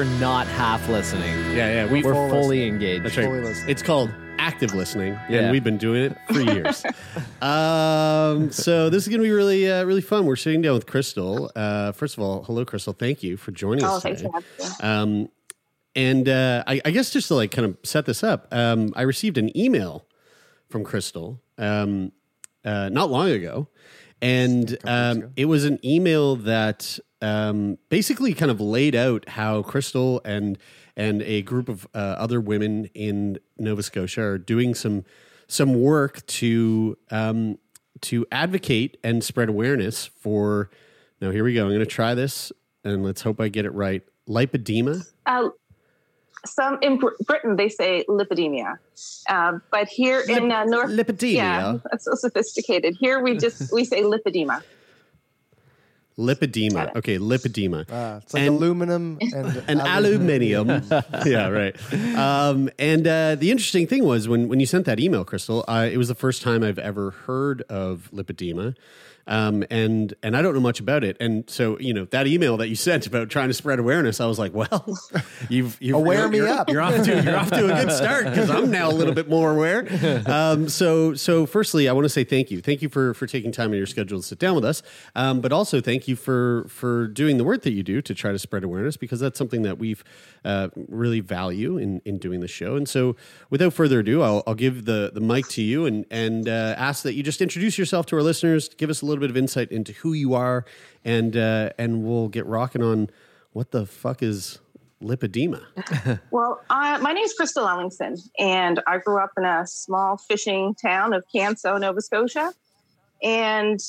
We're we're not half listening. Yeah, yeah. We, We're Full fully listening. engaged. That's right. Fully listening. It's called active listening, Yeah. and we've been doing it for years. um, so this is going to be really, uh, really fun. We're sitting down with Crystal. Uh, first of all, hello, Crystal. Thank you for joining Oh, us thanks today. for having me. Um, and uh, I, I guess just to like kind of set this up, um, I received an email from Crystal um, uh, not long ago, and um, it was an email that um, basically kind of laid out how Crystal and and a group of uh, other women in Nova Scotia are doing some some work to um, to advocate and spread awareness for. Now here we go. I'm going to try this, and let's hope I get it right. Lipedema. Uh, some in Br- Britain they say lipidemia, uh, but here in uh, North lipidemia. yeah, that's so sophisticated. Here we just we say lipedema. Lipedema. Okay, lipedema. Ah, it's like And- aluminum and, and aluminium. yeah, right. Um, and uh, the interesting thing was when, when you sent that email, Crystal, uh, it was the first time I've ever heard of lipedema. Um, and and I don't know much about it, and so you know that email that you sent about trying to spread awareness, I was like, well, you've, you've Aware you're, me you're, up. You're off to you're off to a good start because I'm now a little bit more aware. Um, so so firstly, I want to say thank you, thank you for for taking time in your schedule to sit down with us, um, but also thank you for for doing the work that you do to try to spread awareness because that's something that we've uh, really value in in doing the show. And so, without further ado, I'll, I'll give the the mic to you and and uh, ask that you just introduce yourself to our listeners, give us a little bit of insight into who you are, and uh, and we'll get rocking on what the fuck is lipedema. Well, uh, my name is Crystal Ellingsen, and I grew up in a small fishing town of Canso, Nova Scotia. And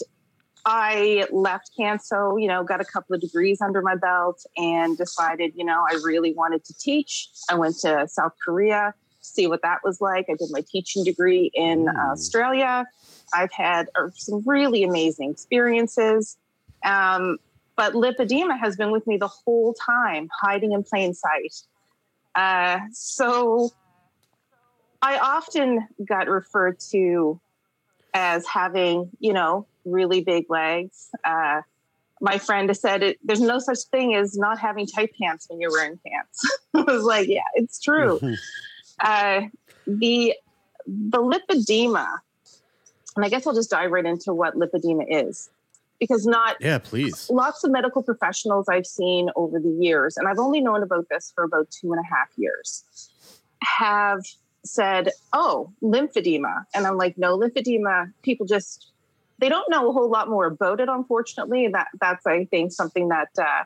I left Canso, you know, got a couple of degrees under my belt and decided, you know, I really wanted to teach. I went to South Korea, to see what that was like. I did my teaching degree in Australia. I've had uh, some really amazing experiences. Um, but lipedema has been with me the whole time, hiding in plain sight. Uh, so I often got referred to as having, you know, really big legs. Uh, my friend said it, there's no such thing as not having tight pants when you're wearing pants. I was like, yeah, it's true. uh, the the lipedema, and I guess I'll just dive right into what lipedema is, because not Yeah, please. lots of medical professionals I've seen over the years, and I've only known about this for about two and a half years, have said, "Oh, lymphedema," and I'm like, "No, lymphedema. People just they don't know a whole lot more about it. Unfortunately, that that's I think something that uh,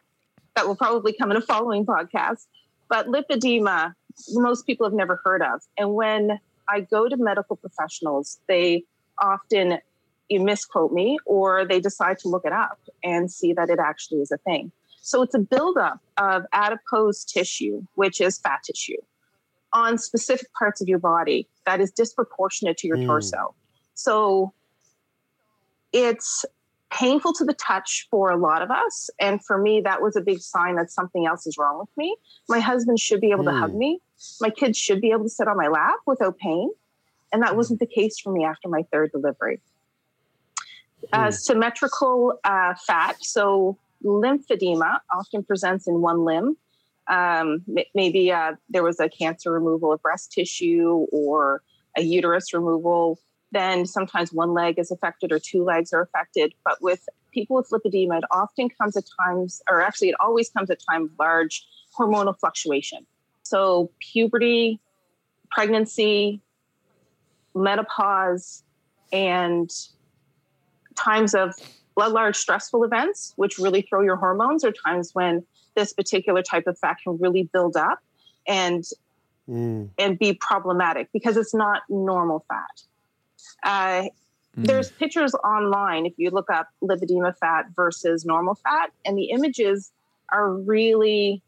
that will probably come in a following podcast. But lipedema, most people have never heard of, and when I go to medical professionals, they often you misquote me or they decide to look it up and see that it actually is a thing. So it's a buildup of adipose tissue, which is fat tissue, on specific parts of your body that is disproportionate to your Mm. torso. So it's painful to the touch for a lot of us. And for me, that was a big sign that something else is wrong with me. My husband should be able to hug Mm. me. My kids should be able to sit on my lap without pain. And that wasn't the case for me after my third delivery. Uh, symmetrical uh, fat. So lymphedema often presents in one limb. Um, maybe uh, there was a cancer removal of breast tissue or a uterus removal. Then sometimes one leg is affected or two legs are affected. But with people with lipedema, it often comes at times, or actually, it always comes at time of large hormonal fluctuation. So puberty, pregnancy, menopause, and times of blood large stressful events, which really throw your hormones, or times when this particular type of fat can really build up and Mm. and be problematic because it's not normal fat. Uh, Mm. There's pictures online if you look up lipedema fat versus normal fat, and the images are really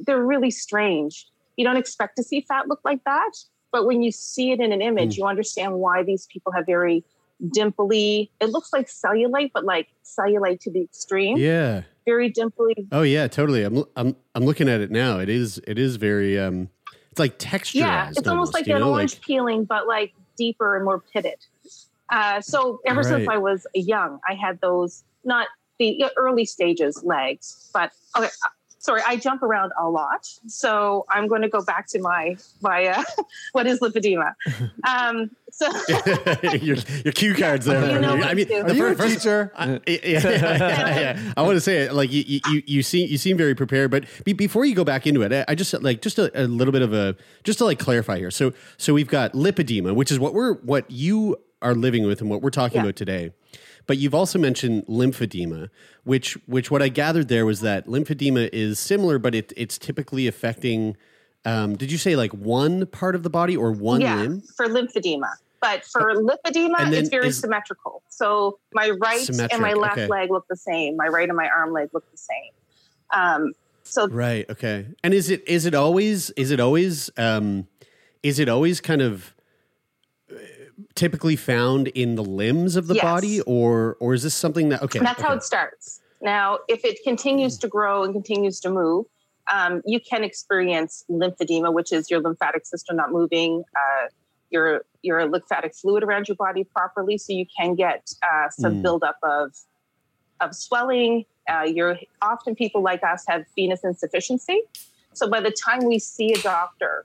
they're really strange. You don't expect to see fat look like that, but when you see it in an image, Mm. you understand why these people have very dimply. It looks like cellulite, but like cellulite to the extreme. Yeah. Very dimply. Oh yeah, totally. I'm I'm I'm looking at it now. It is it is very um it's like texturized. Yeah, it's almost like an know, orange peeling, but like deeper and more pitted. Uh, so ever since I was young, I had those not the early stages legs, but okay. Sorry, I jump around a lot, so I'm going to go back to my my uh, what is lipedema. Um, so your, your cue cards there. You know I mean, what the Are you fir- a first- I, yeah, yeah, yeah, yeah. I want to say it like you, you, you- you seem you seem very prepared, but be, before you go back into it, I, I just like just a, a little bit of a just to like clarify here. So so we've got lipedema, which is what we're what you are living with and what we're talking Yeah. about today. But you've also mentioned lymphedema, which which what I gathered there was that lymphedema is similar, but it, it's typically affecting. Um, did you say like one part of the body or one yeah, limb? for lymphedema. But for And then it's very is- symmetrical. So my right and my left okay. leg look the same. My right and my arm leg look the same. Um, so Right. Okay. And is it is it always is it always um is it always kind of uh, typically found in the limbs of the Yes. body or or is this something that okay that's how it starts. Now, if it continues to grow and continues to move, um, you can experience lymphedema, which is your lymphatic system not moving, uh, your your lymphatic fluid around your body properly, so you can get uh, some Mm. buildup of of swelling. Uh, you're often people like us have venous insufficiency, so by the time we see a doctor,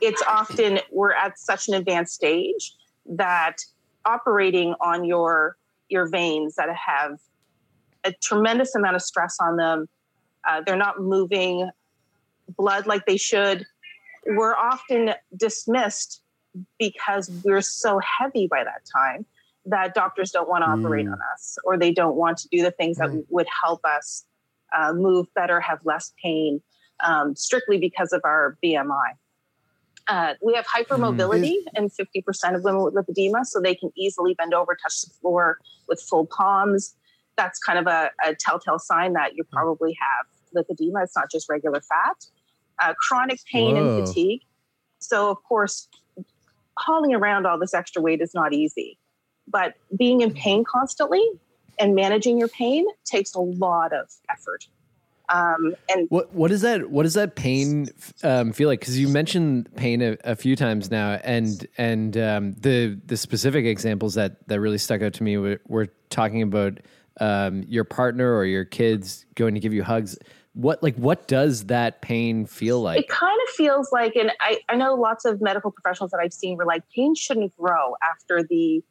it's often we're at such an advanced stage that operating on your your veins that have a tremendous amount of stress on them. Uh, they're not moving blood like they should. We're often dismissed because we're so heavy by that time that doctors don't want to operate Mm. on us or they don't want to do the things that would help us uh, move better, have less pain, um, strictly because of our BMI. Uh, we have hypermobility in 50% of women with lipedema, so they can easily bend over, touch the floor with full palms. That's kind of a, a telltale sign that you probably have lipedema. It's not just regular fat. Uh, chronic pain Whoa. and fatigue. So, of course, hauling around all this extra weight is not easy, but being in pain constantly and managing your pain takes a lot of effort. Um, and What what is that? What does that pain um, feel like? Because you mentioned pain a, a few times now, and and um, the the specific examples that that really stuck out to me were, were talking about um, your partner or your kids going to give you hugs. What like what does that pain feel like? it kind of feels like, and I, I know lots of medical professionals that I've seen were like, pain shouldn't grow after the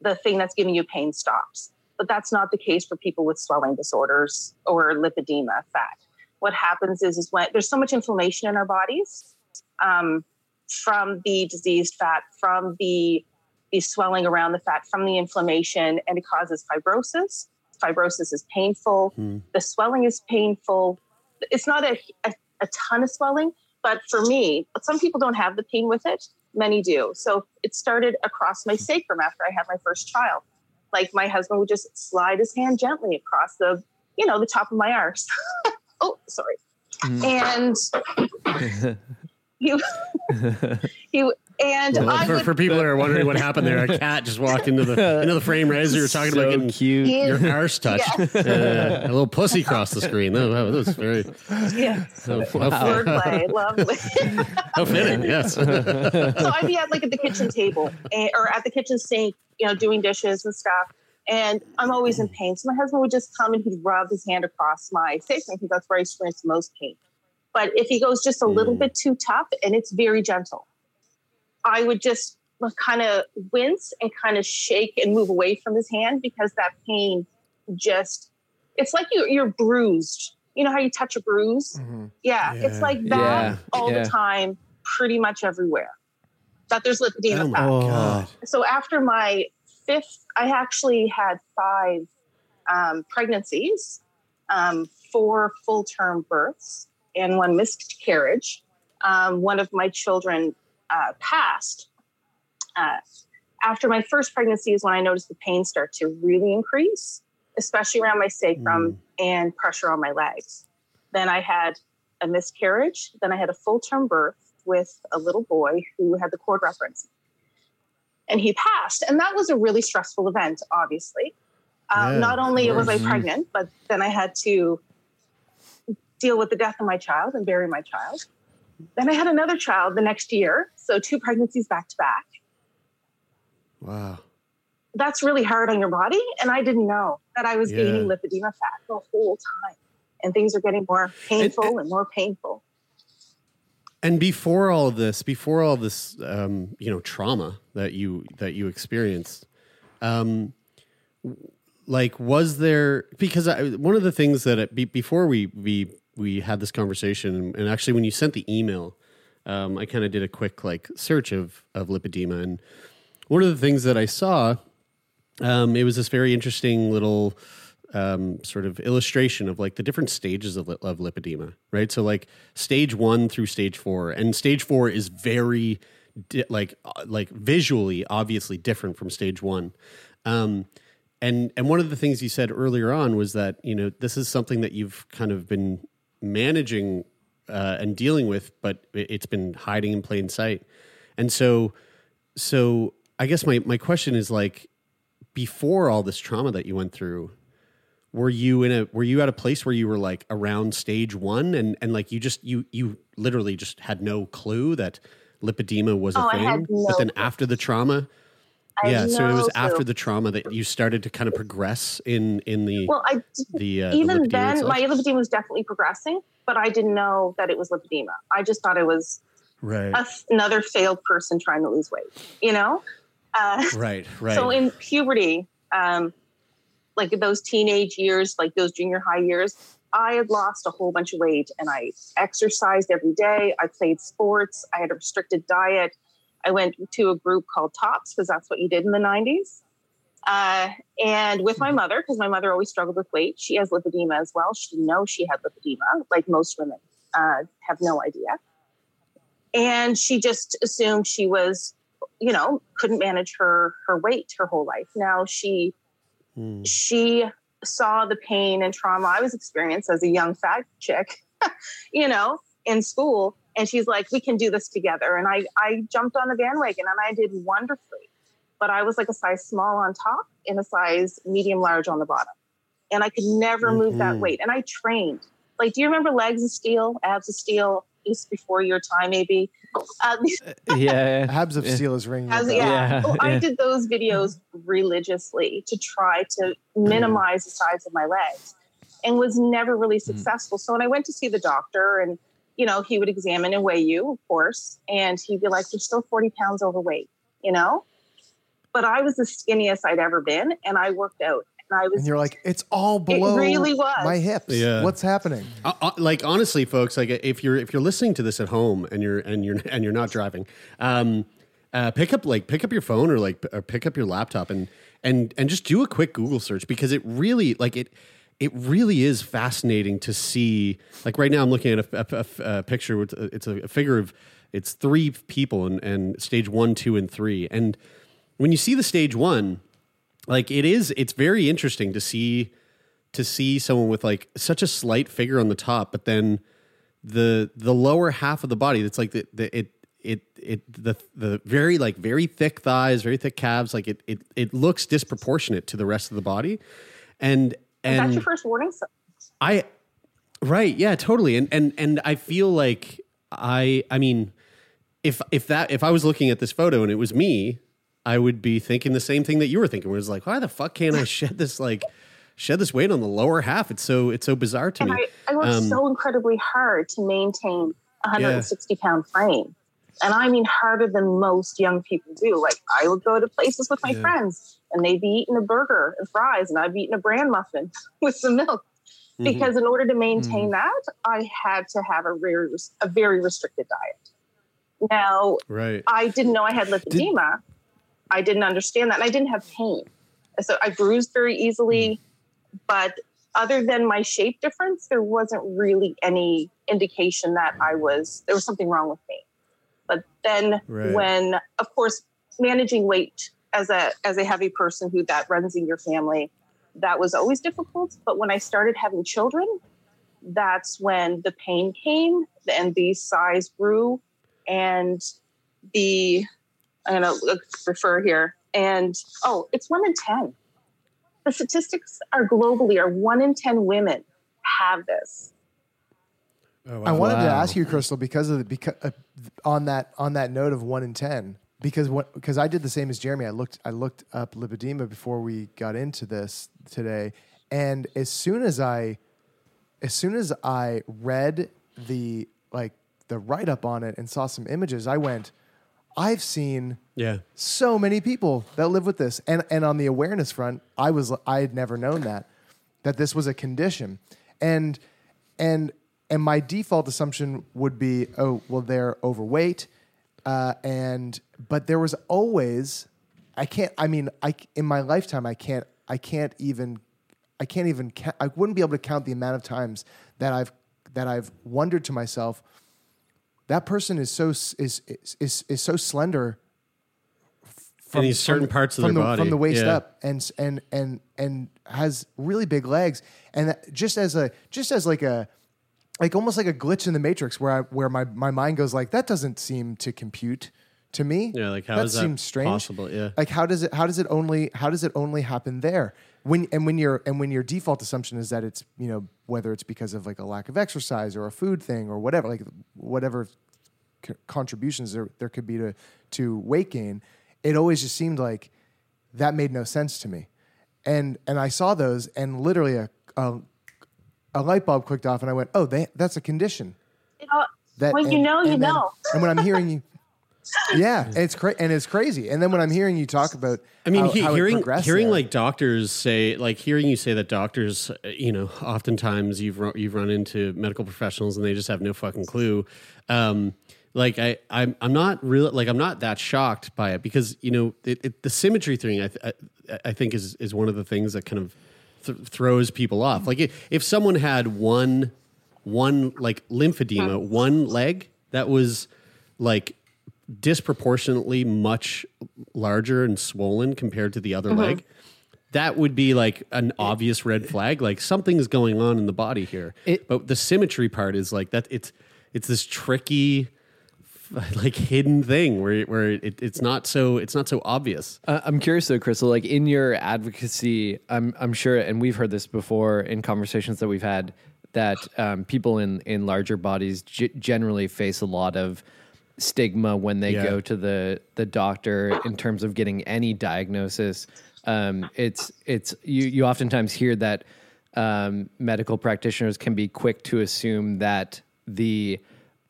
the thing that's giving you pain stops. But that's not the case for people with swelling disorders or lipedema, fat. What happens is, is when there's so much inflammation in our bodies um, from the diseased fat, from the the swelling around the fat, from the inflammation, and it causes fibrosis. Fibrosis is painful. Hmm. The swelling is painful. It's not a, a, a ton of swelling, but for me, some people don't have the pain with it. Many do. So it started across my sacrum after I had my first child. Like my husband would just slide his hand gently across the, you know, the top of my arse. oh, sorry. Mm. And he, he, and Well, I for, would, for people that are wondering what happened there, a cat just walked into the into the frame right as you were talking so about getting cute. your arse touched. Yes. Uh, a little pussy crossed the screen. Wow, that was very yeah, how, wordplay, lovely. how fitting. Yes. so I'd be at like at the kitchen table and, or at the kitchen sink, you know, doing dishes and stuff. And I'm always in pain. So my husband would just come and he'd rub his hand across my sacrum because that's where I experience the most pain. But if he goes just a little Mm. bit too tough and it's very gentle, I would just kind of wince and kind of shake and move away from his hand because that pain just, it's like you, you're bruised. You know how you touch a bruise? Yeah, it's like that Yeah, all yeah. the time pretty much everywhere that there's lipedema. Oh my god. So after my fifth, I actually had five um, pregnancies, um, four full term births, and one miscarriage. Um, one of my children uh, passed. Uh, after my first pregnancy is when I noticed the pain start to really increase, especially around my sacrum and pressure on my legs. Then I had a miscarriage. Then I had a full term birth with a little boy who had the cord reference. And he passed. And that was a really stressful event, obviously. Um, Yeah, not only was I pregnant, but then I had to deal with the death of my child and bury my child. Then I had another child the next year. So two pregnancies back to back. Wow. That's really hard on your body. And I didn't know that I was Yeah. gaining lipedema fat the whole time. And things are getting more painful and more painful. And before all of this, before all this, um, you know, trauma that you that you experienced, um, like, was there? Because I, one of the things that it, be, before we we we had this conversation, and actually when you sent the email, um, I kind of did a quick like search of of lipedema, and one of the things that I saw, um, it was this very interesting little um, sort of illustration of like the different stages of, of lipedema, right? So like stage one through stage four, and stage four is very di- like uh, like visually obviously different from stage one. Um, and and one of the things you said earlier on was that you know this is something that you've kind of been managing uh, and dealing with, but it- it's been hiding in plain sight. And so so I guess my my question is like before all this trauma that you went through were you in a were you at a place where you were like around stage 1 and and like you just you you literally just had no clue that lipedema was a Oh, I thing no but then after the trauma yeah so it was after the trauma that you started to kind of progress in in the Well, I the uh, even lipedema then, itself? my lipedema was definitely progressing, but I didn't know that it was lipedema. I just thought it was right a, another failed person trying to lose weight. You know, uh, right right so in puberty, um, like those teenage years, like those junior high years, I had lost a whole bunch of weight, and I exercised every day. I played sports. I had a restricted diet. I went to a group called Tops because that's what you did in the '90s. Uh, and with my mother, because my mother always struggled with weight, she has lipedema as well. She didn't know she had lipedema, like most women uh, have no idea. And she just assumed she was, you know, couldn't manage her her weight her whole life. Now she Hmm. she saw the pain and trauma I was experiencing as a young fat chick, you know, in school. And she's like, we can do this together. And I, I jumped on the bandwagon and I did wonderfully. But I was like a size small on top and a size medium large on the bottom. And I could never move that Mhm. weight. And I trained. Like, do you remember legs of steel, abs of steel? This before your time, maybe. Uh, these yeah. Abs of Yeah. Steel is ringing. as, yeah. Yeah, Well, I yeah. did those videos religiously to try to minimize the size of my legs and was never really successful. So when I went to see the doctor and, you know, he would examine and weigh you, of course, and he'd be like, you're still 40 pounds overweight, you know? But I was the skinniest I'd ever been and I worked out and I was And you're like, it's all below it really was. my hips. Yeah. What's happening? Uh, uh, like honestly, folks, like if you're if you're listening to this at home and you're and you're and you're not driving, um, uh, pick up like pick up your phone or like or pick up your laptop and and and just do a quick Google search because it really like it it really is fascinating to see. Like right now, I'm looking at a, a- a- a picture with uh, it's a, figure of it's three people and and stage one, two, and three, and when you see the stage one, like it is it's very interesting to see to see someone with like such a slight figure on the top but then the the lower half of the body that's like the, the it it it the the very like very thick thighs very thick calves like it it it looks disproportionate to the rest of the body and that's and your first warning sign. I right, yeah, totally. And and and I feel like I I mean if if that if I was looking at this photo and it was me, I would be thinking the same thing that you were thinking. Where it's like, why the fuck can't I shed this like shed this weight on the lower half? It's so it's so bizarre to And me. I, I worked Um, so incredibly hard to maintain a 160 pound frame. And I mean harder than most young people do. Like I would go to places with my Yeah. friends and they'd be eating a burger and fries and I'd be eating a bran muffin with some milk. Mhm. Because in order to maintain that, I had to have a very a very restricted diet. Now, Right. I didn't know I had lipedema. I didn't understand that. And I didn't have pain. So I bruised very easily. But other than my shape difference, there wasn't really any indication that I was, there was something wrong with me. But then Right. when, of course, managing weight as a, as a heavy person who that runs in your family, that was always difficult. But when I started having children, that's when the pain came and the size grew and the i'm going to refer here and oh it's one in 10 the statistics are globally are one in 10 women have this Oh, I wanted to ask you, Crystal, because of the because uh, on that on that note of one in ten, because what because I did the same as Jeremy. I looked I looked up lipedema before we got into this today, and as soon as I as soon as I read the like the write up on it and saw some images, I went, I've seen Yeah. so many people that live with this and and on the awareness front i was i had never known that that this was a condition and and and my default assumption would be oh well they're overweight uh, and but there was always i can't i mean i in my lifetime i can't i can't even i can't even ca- i wouldn't be able to count the amount of times that i've that i've wondered to myself that person is so is is is, is so slender In these certain parts of from their the, body. from the waist Yeah. up and and and and has really big legs and that, just as a just as like a like almost like a glitch in the matrix where I where my my mind goes like that doesn't seem to compute to me Yeah, like, how that is that seems strange possible? Yeah. like how does it how does it only how does it only happen there when and when your and when your default assumption is that it's you know whether it's because of like a lack of exercise or a food thing or whatever like whatever c- contributions there, there could be to to weight gain it always just seemed like that made no sense to me and and i saw those and literally a a, a light bulb clicked off and i went oh they, that's a condition. You know, that when you and- know you then- know. and when i'm hearing you yeah it's cra- and it's crazy. And then when i'm hearing you talk about I mean, how, he, how hearing progressed hearing there, like doctors say, like hearing you say that doctors, uh, you know, oftentimes you've run, you've run into medical professionals and they just have no fucking clue. Um, like I, I'm, I'm not really like I'm not that shocked by it because you know it, it, the symmetry thing I, th- I, I think is is one of the things that kind of th- throws people off. Like if, if someone had one one like lymphedema, uh-huh. one leg that was like disproportionately much larger and swollen compared to the other uh-huh. leg, that would be like an obvious red flag. Like something's going on in the body here. It- but the symmetry part is like that. It's it's this tricky, like hidden thing where where it, it's not so it's not so obvious. Uh, I'm curious though, Crystal. Like in your advocacy, I'm I'm sure, and we've heard this before in conversations that we've had that um, people in in larger bodies g- generally face a lot of stigma when they Yeah. go to the the doctor in terms of getting any diagnosis. Um, it's it's you you oftentimes hear that um, medical practitioners can be quick to assume that the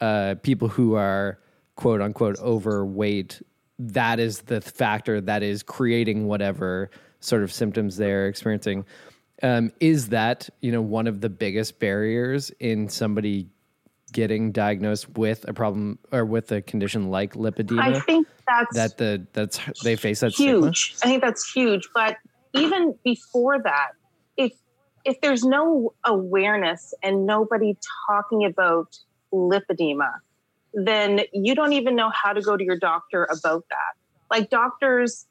uh, people who are quote unquote overweight that is the factor that is creating whatever sort of symptoms they're experiencing. Um, is that you know one of the biggest barriers in somebody getting diagnosed with a problem or with a condition like lipedema? i think that's that the that's they face that stigma. huge. I think that's huge. But even before that, if if there's no awareness and nobody talking about lipedema, then you don't even know how to go to your doctor about that. Like doctors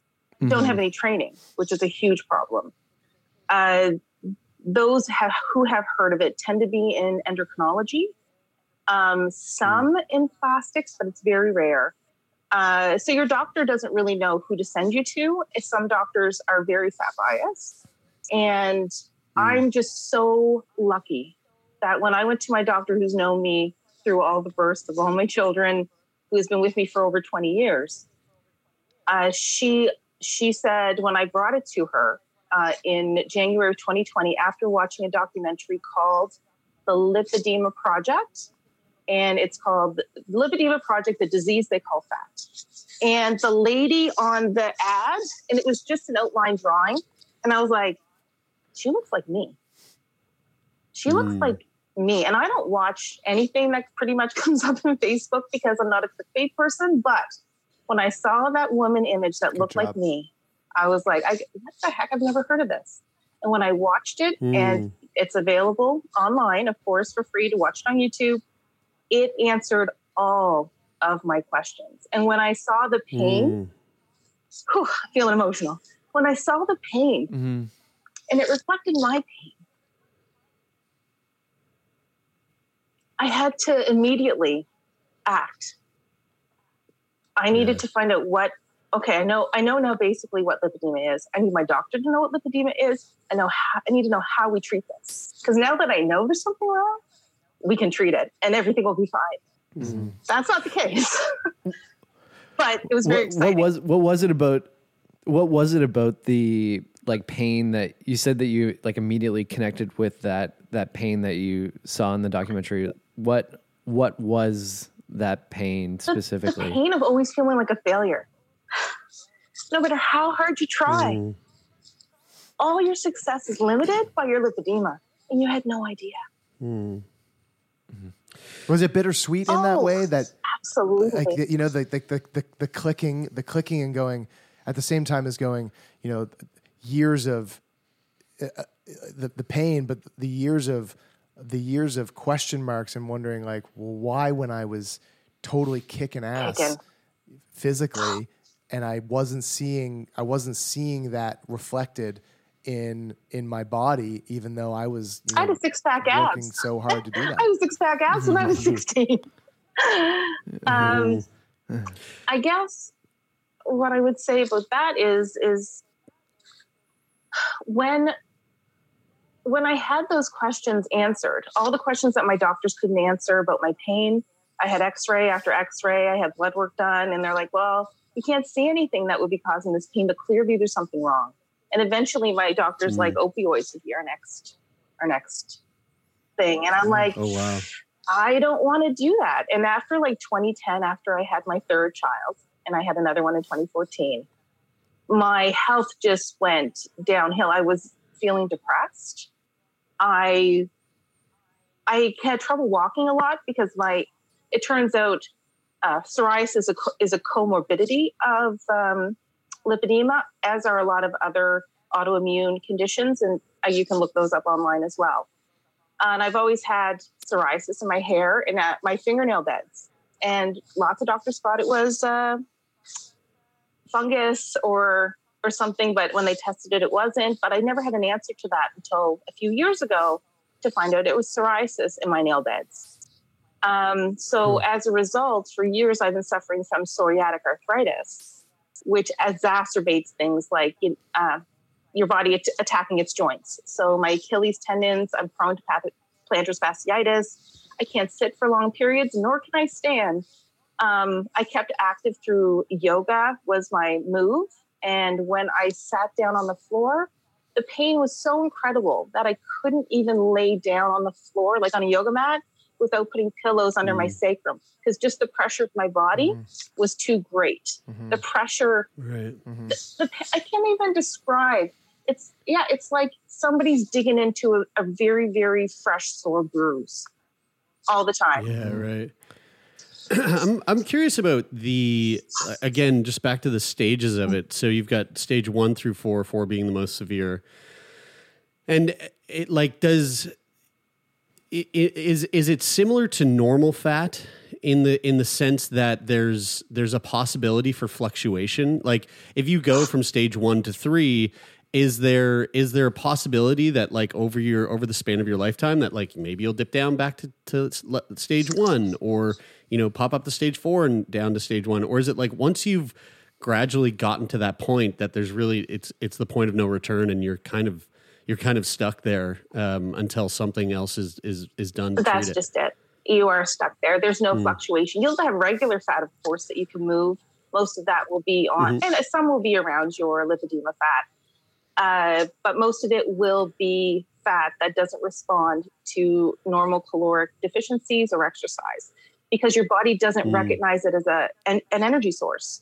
don't have any training, which is a huge problem. Uh, those have, who have heard of it tend to be in endocrinology, um, some in plastics, but it's very rare. Uh, so your doctor doesn't really know who to send you to. Some doctors are very fat biased, and I'm just so lucky that when I went to my doctor, who's known me through all the births of all my children, who has been with me for over 20 years, uh, she she said when I brought it to her uh, in January of 2020, after watching a documentary called "The Lipedema Project," and it's called the Lipedema Project: The Disease They Call Fat. And the lady on the ad, and it was just an outline drawing, and I was like, she looks like me. She looks Mm. like me. And I don't watch anything that pretty much comes up on Facebook because I'm not a clickbait person. But when I saw that woman image that looked like me, I was like, I, what the heck? I've never heard of this. And when I watched it, and it's available online, of course, for free to watch it on YouTube, it answered all of my questions. And when I saw the pain, whew, feeling emotional. When I saw the pain Mm-hmm. and it reflected my pain, I had to immediately act. I needed to find out what. Okay, I know. I know now basically what lipedema is. I need my doctor to know what lipedema is. I know. How, I need to know how we treat this because now that I know there's something wrong, we can treat it and everything will be fine. Mm-hmm. That's not the case. but it was very what, exciting. what was what was it about? What was it about the like pain that you said that you like immediately connected with that that pain that you saw in the documentary? What what was that pain specifically? the specifically? pain of always feeling like a failure. No matter how hard you try, all your success is limited by your lipedema, and you had no idea. Was it bittersweet in that Oh, way that Absolutely. like you know the the, the the the clicking the clicking and going at the same time as going you know years of uh, uh, the the pain but the years of the years of question marks and wondering like well, why when I was totally kicking ass physically and I wasn't seeing I wasn't seeing that reflected in in my body even though I was you I had a six pack working abs. so hard to do that. I was six pack abs when I was 16. um, I guess what I would say about that is is when when I had those questions answered, all the questions that my doctors couldn't answer about my pain, I had X-ray after X-ray, I had blood work done, and they're like, "Well, you can't see anything that would be causing this pain, but clearly there's something wrong." And eventually, my doctor's like, mm. "Opioids would be our next, our next thing," and I'm mm. like, Oh wow. I don't want to do that. And after like 2010, after I had my third child, and I had another one in 2014, my health just went downhill. I was feeling depressed. I I had trouble walking a lot because my it turns out uh, psoriasis is a, is a comorbidity of um, lipedema, as are a lot of other autoimmune conditions, and uh, you can look those up online as well. And I've always had psoriasis in my hair and at my fingernail beds. And lots of doctors thought it was uh, fungus or or something, but when they tested it, it wasn't. But I never had an answer to that until a few years ago to find out it was psoriasis in my nail beds. Um, so as a result, for years I've been suffering from psoriatic arthritis, which exacerbates things like uh, your body at- attacking its joints. So my Achilles tendons, I'm prone to path- plantar fasciitis. I can't sit for long periods, nor can I stand. Um, I kept active through yoga was my move, and when I sat down on the floor, the pain was so incredible that I couldn't even lay down on the floor like on a yoga mat without putting pillows under my mm. sacrum because just the pressure of my body mm-hmm. was too great. Mm-hmm. The pressure Right. Mm-hmm. the, pa- I can't even describe. It's yeah, it's like somebody's digging into a, a very very fresh sore bruise all the time. Yeah, right. I'm I'm curious about the uh, again just back to the stages of it. So you've got stage 1 through 4, 4 being the most severe. And it like does is is it similar to normal fat in the in the sense that there's there's a possibility for fluctuation like if you go from stage 1 to 3 is there is there a possibility that like over your over the span of your lifetime that like maybe you'll dip down back to, to stage 1 or you know pop up to stage 4 and down to stage 1 or is it like once you've gradually gotten to that point that there's really it's it's the point of no return and you're kind of you're kind of stuck there um, until something else is is is done to That's it. just it. You are stuck there. There's no Hmm. fluctuation. You'll have regular fat, of course, that you can move. Most of that will be on, Mhm. and some will be around your lipedema fat. Uh, but most of it will be fat that doesn't respond to normal caloric deficiencies or exercise because your body doesn't Hmm. recognize it as a an, an energy source.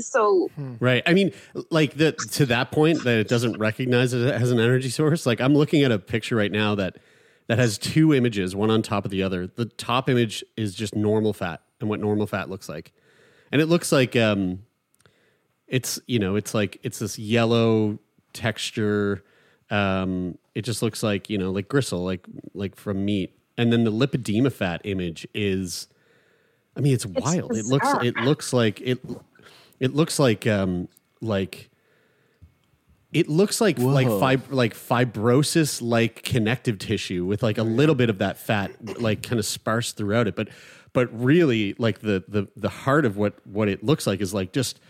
So Right. I mean, like the to that point that it doesn't recognize it as an energy source. Like I'm looking at a picture right now that that has two images, one on top of the other. The top image is just normal fat and what normal fat looks like, and it looks like um, it's you know it's like it's this yellow texture. Um, it just looks like you know like gristle, like like from meat. And then the lipedema fat image is, I mean, it's, wild. It looks it looks like it it looks like um like it looks like like fib- like fibrosis like connective tissue with like a little bit of that fat like kind of sparse throughout it but but really like the the the heart of what what it looks like is like just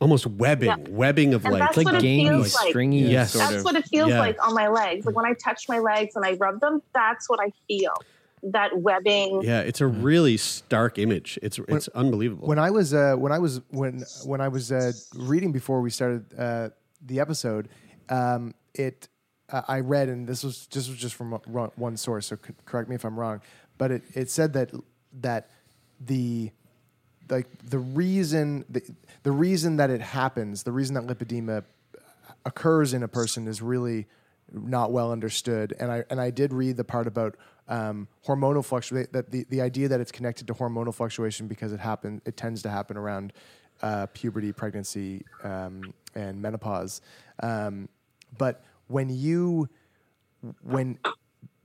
almost webbing Yeah. webbing of And like that's like what it gamey, like. stringy, Yes. sort That's of. what it feels Yeah. like on my legs. Like when I touch my legs and I rub them, that's what I feel. That webbing. yeah it's a really stark image it's it's unbelievable when I was uh, when I was when when I was uh, reading before we started uh, the episode, um, it uh, I read and this was this was just from one one source. So correct me if I'm wrong, but it, it said that that the like the reason the, the reason that it happens, the reason that lipedema occurs in a person is really not well understood. And I and I did read the part about um, hormonal fluctuation. That the, the idea that it's connected to hormonal fluctuation because it happen it tends to happen around uh, puberty, pregnancy, um, and menopause. Um, but when you when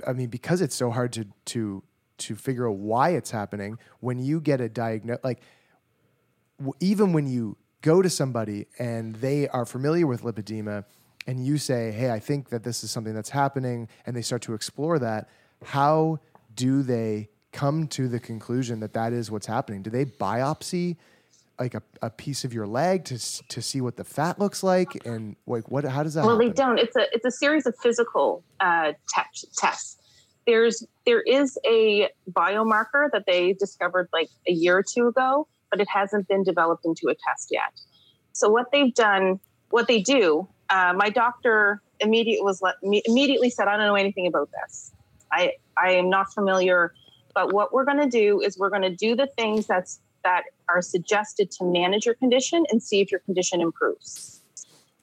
I mean because it's so hard to to to figure out why it's happening when you get a diagnose like w- even when you go to somebody and they are familiar with lipedema and you say, Hey, I think that this is something that's happening, and they start to explore that, how do they come to the conclusion that that is what's happening? Do they biopsy like a, a piece of your leg to, to see what the fat looks like? And like, what, how does that Well, happen? they don't. It's a it's a series of physical uh, te- tests. There's there is a biomarker that they discovered like a year or two ago, but it hasn't been developed into a test yet. So what they've done, what they do, uh, my doctor immediately was let, me, immediately said, "I don't know anything about this. I I am not familiar." But what we're going to do is we're going to do the things that's that are suggested to manage your condition and see if your condition improves.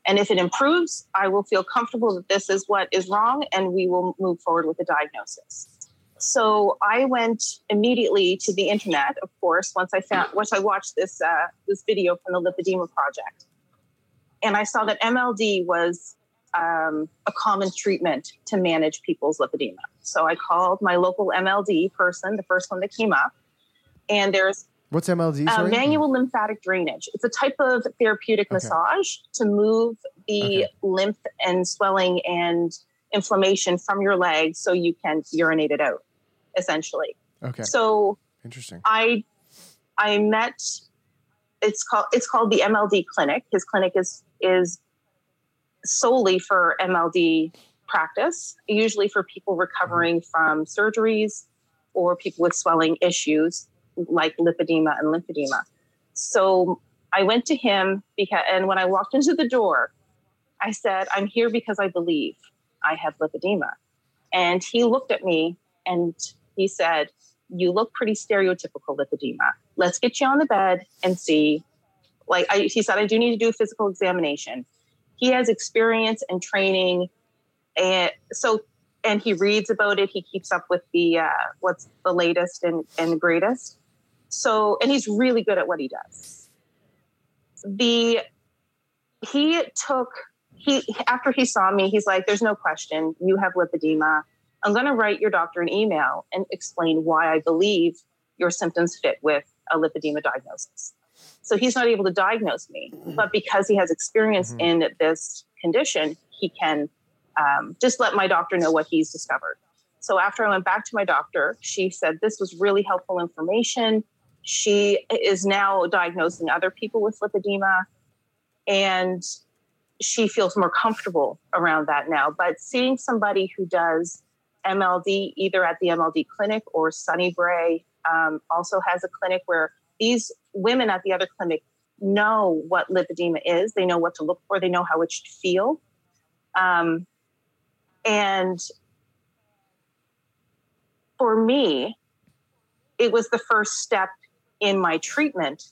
And if it improves, I will feel comfortable that this is what is wrong and we will move forward with the diagnosis. So I went immediately to the internet, of course, once I found once I watched this uh, this video from the Lipedema Project. And I saw that MLD was um, a common treatment to manage people's lipedema. So I called my local MLD person, the first one that came up. And there's What's MLD? uh, manual lymphatic drainage. It's a type of therapeutic massage to move the Okay. lymph and swelling and inflammation from your leg so you can urinate it out, essentially. okay. So Interesting. I I met it's called it's called the MLD clinic. His clinic is is solely for MLD practice, usually for people recovering from surgeries or people with swelling issues like lipedema and lymphedema. So I went to him because and when I walked into the door, I said, I'm here because I believe I have lipedema. And he looked at me and he said, You look pretty stereotypical lipedema. Let's get you on the bed and see. Like I, he said, I do need to do a physical examination. He has experience and training, and so and he reads about it. He keeps up with the uh, what's the latest and, and the greatest. So and he's really good at what he does. The he took he after he saw me, he's like, "There's no question, you have lipedema. I'm going to write your doctor an email and explain why I believe your symptoms fit with a lipedema diagnosis." So he's not able to diagnose me, but because he has experience in this condition, he can um, just let my doctor know what he's discovered. So after I went back to my doctor, she said this was really helpful information. She is now diagnosing other people with lipedema, and she feels more comfortable around that now. But seeing somebody who does MLD either at the MLD clinic or Sunnybray um, also has a clinic where these women at the other clinic know what lipedema is. They know what to look for. They know how it should feel. Um, and for me, it was the first step in my treatment.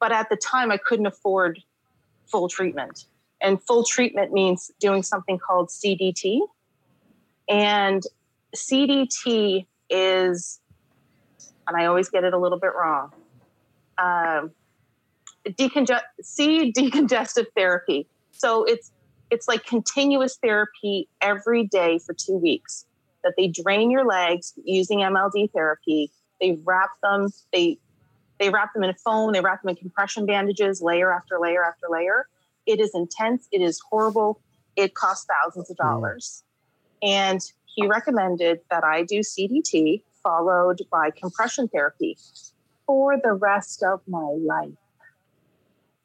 But at the time, I couldn't afford full treatment. And full treatment means doing something called CDT. And CDT is, and I always get it a little bit wrong. Um, decongest C decongestive therapy. So it's it's like continuous therapy every day for two weeks. That they drain your legs using MLD therapy. They wrap them. They they wrap them in foam. They wrap them in compression bandages, layer after layer after layer. It is intense. It is horrible. It costs thousands of dollars. And he recommended that I do CDT followed by compression therapy for the rest of my life.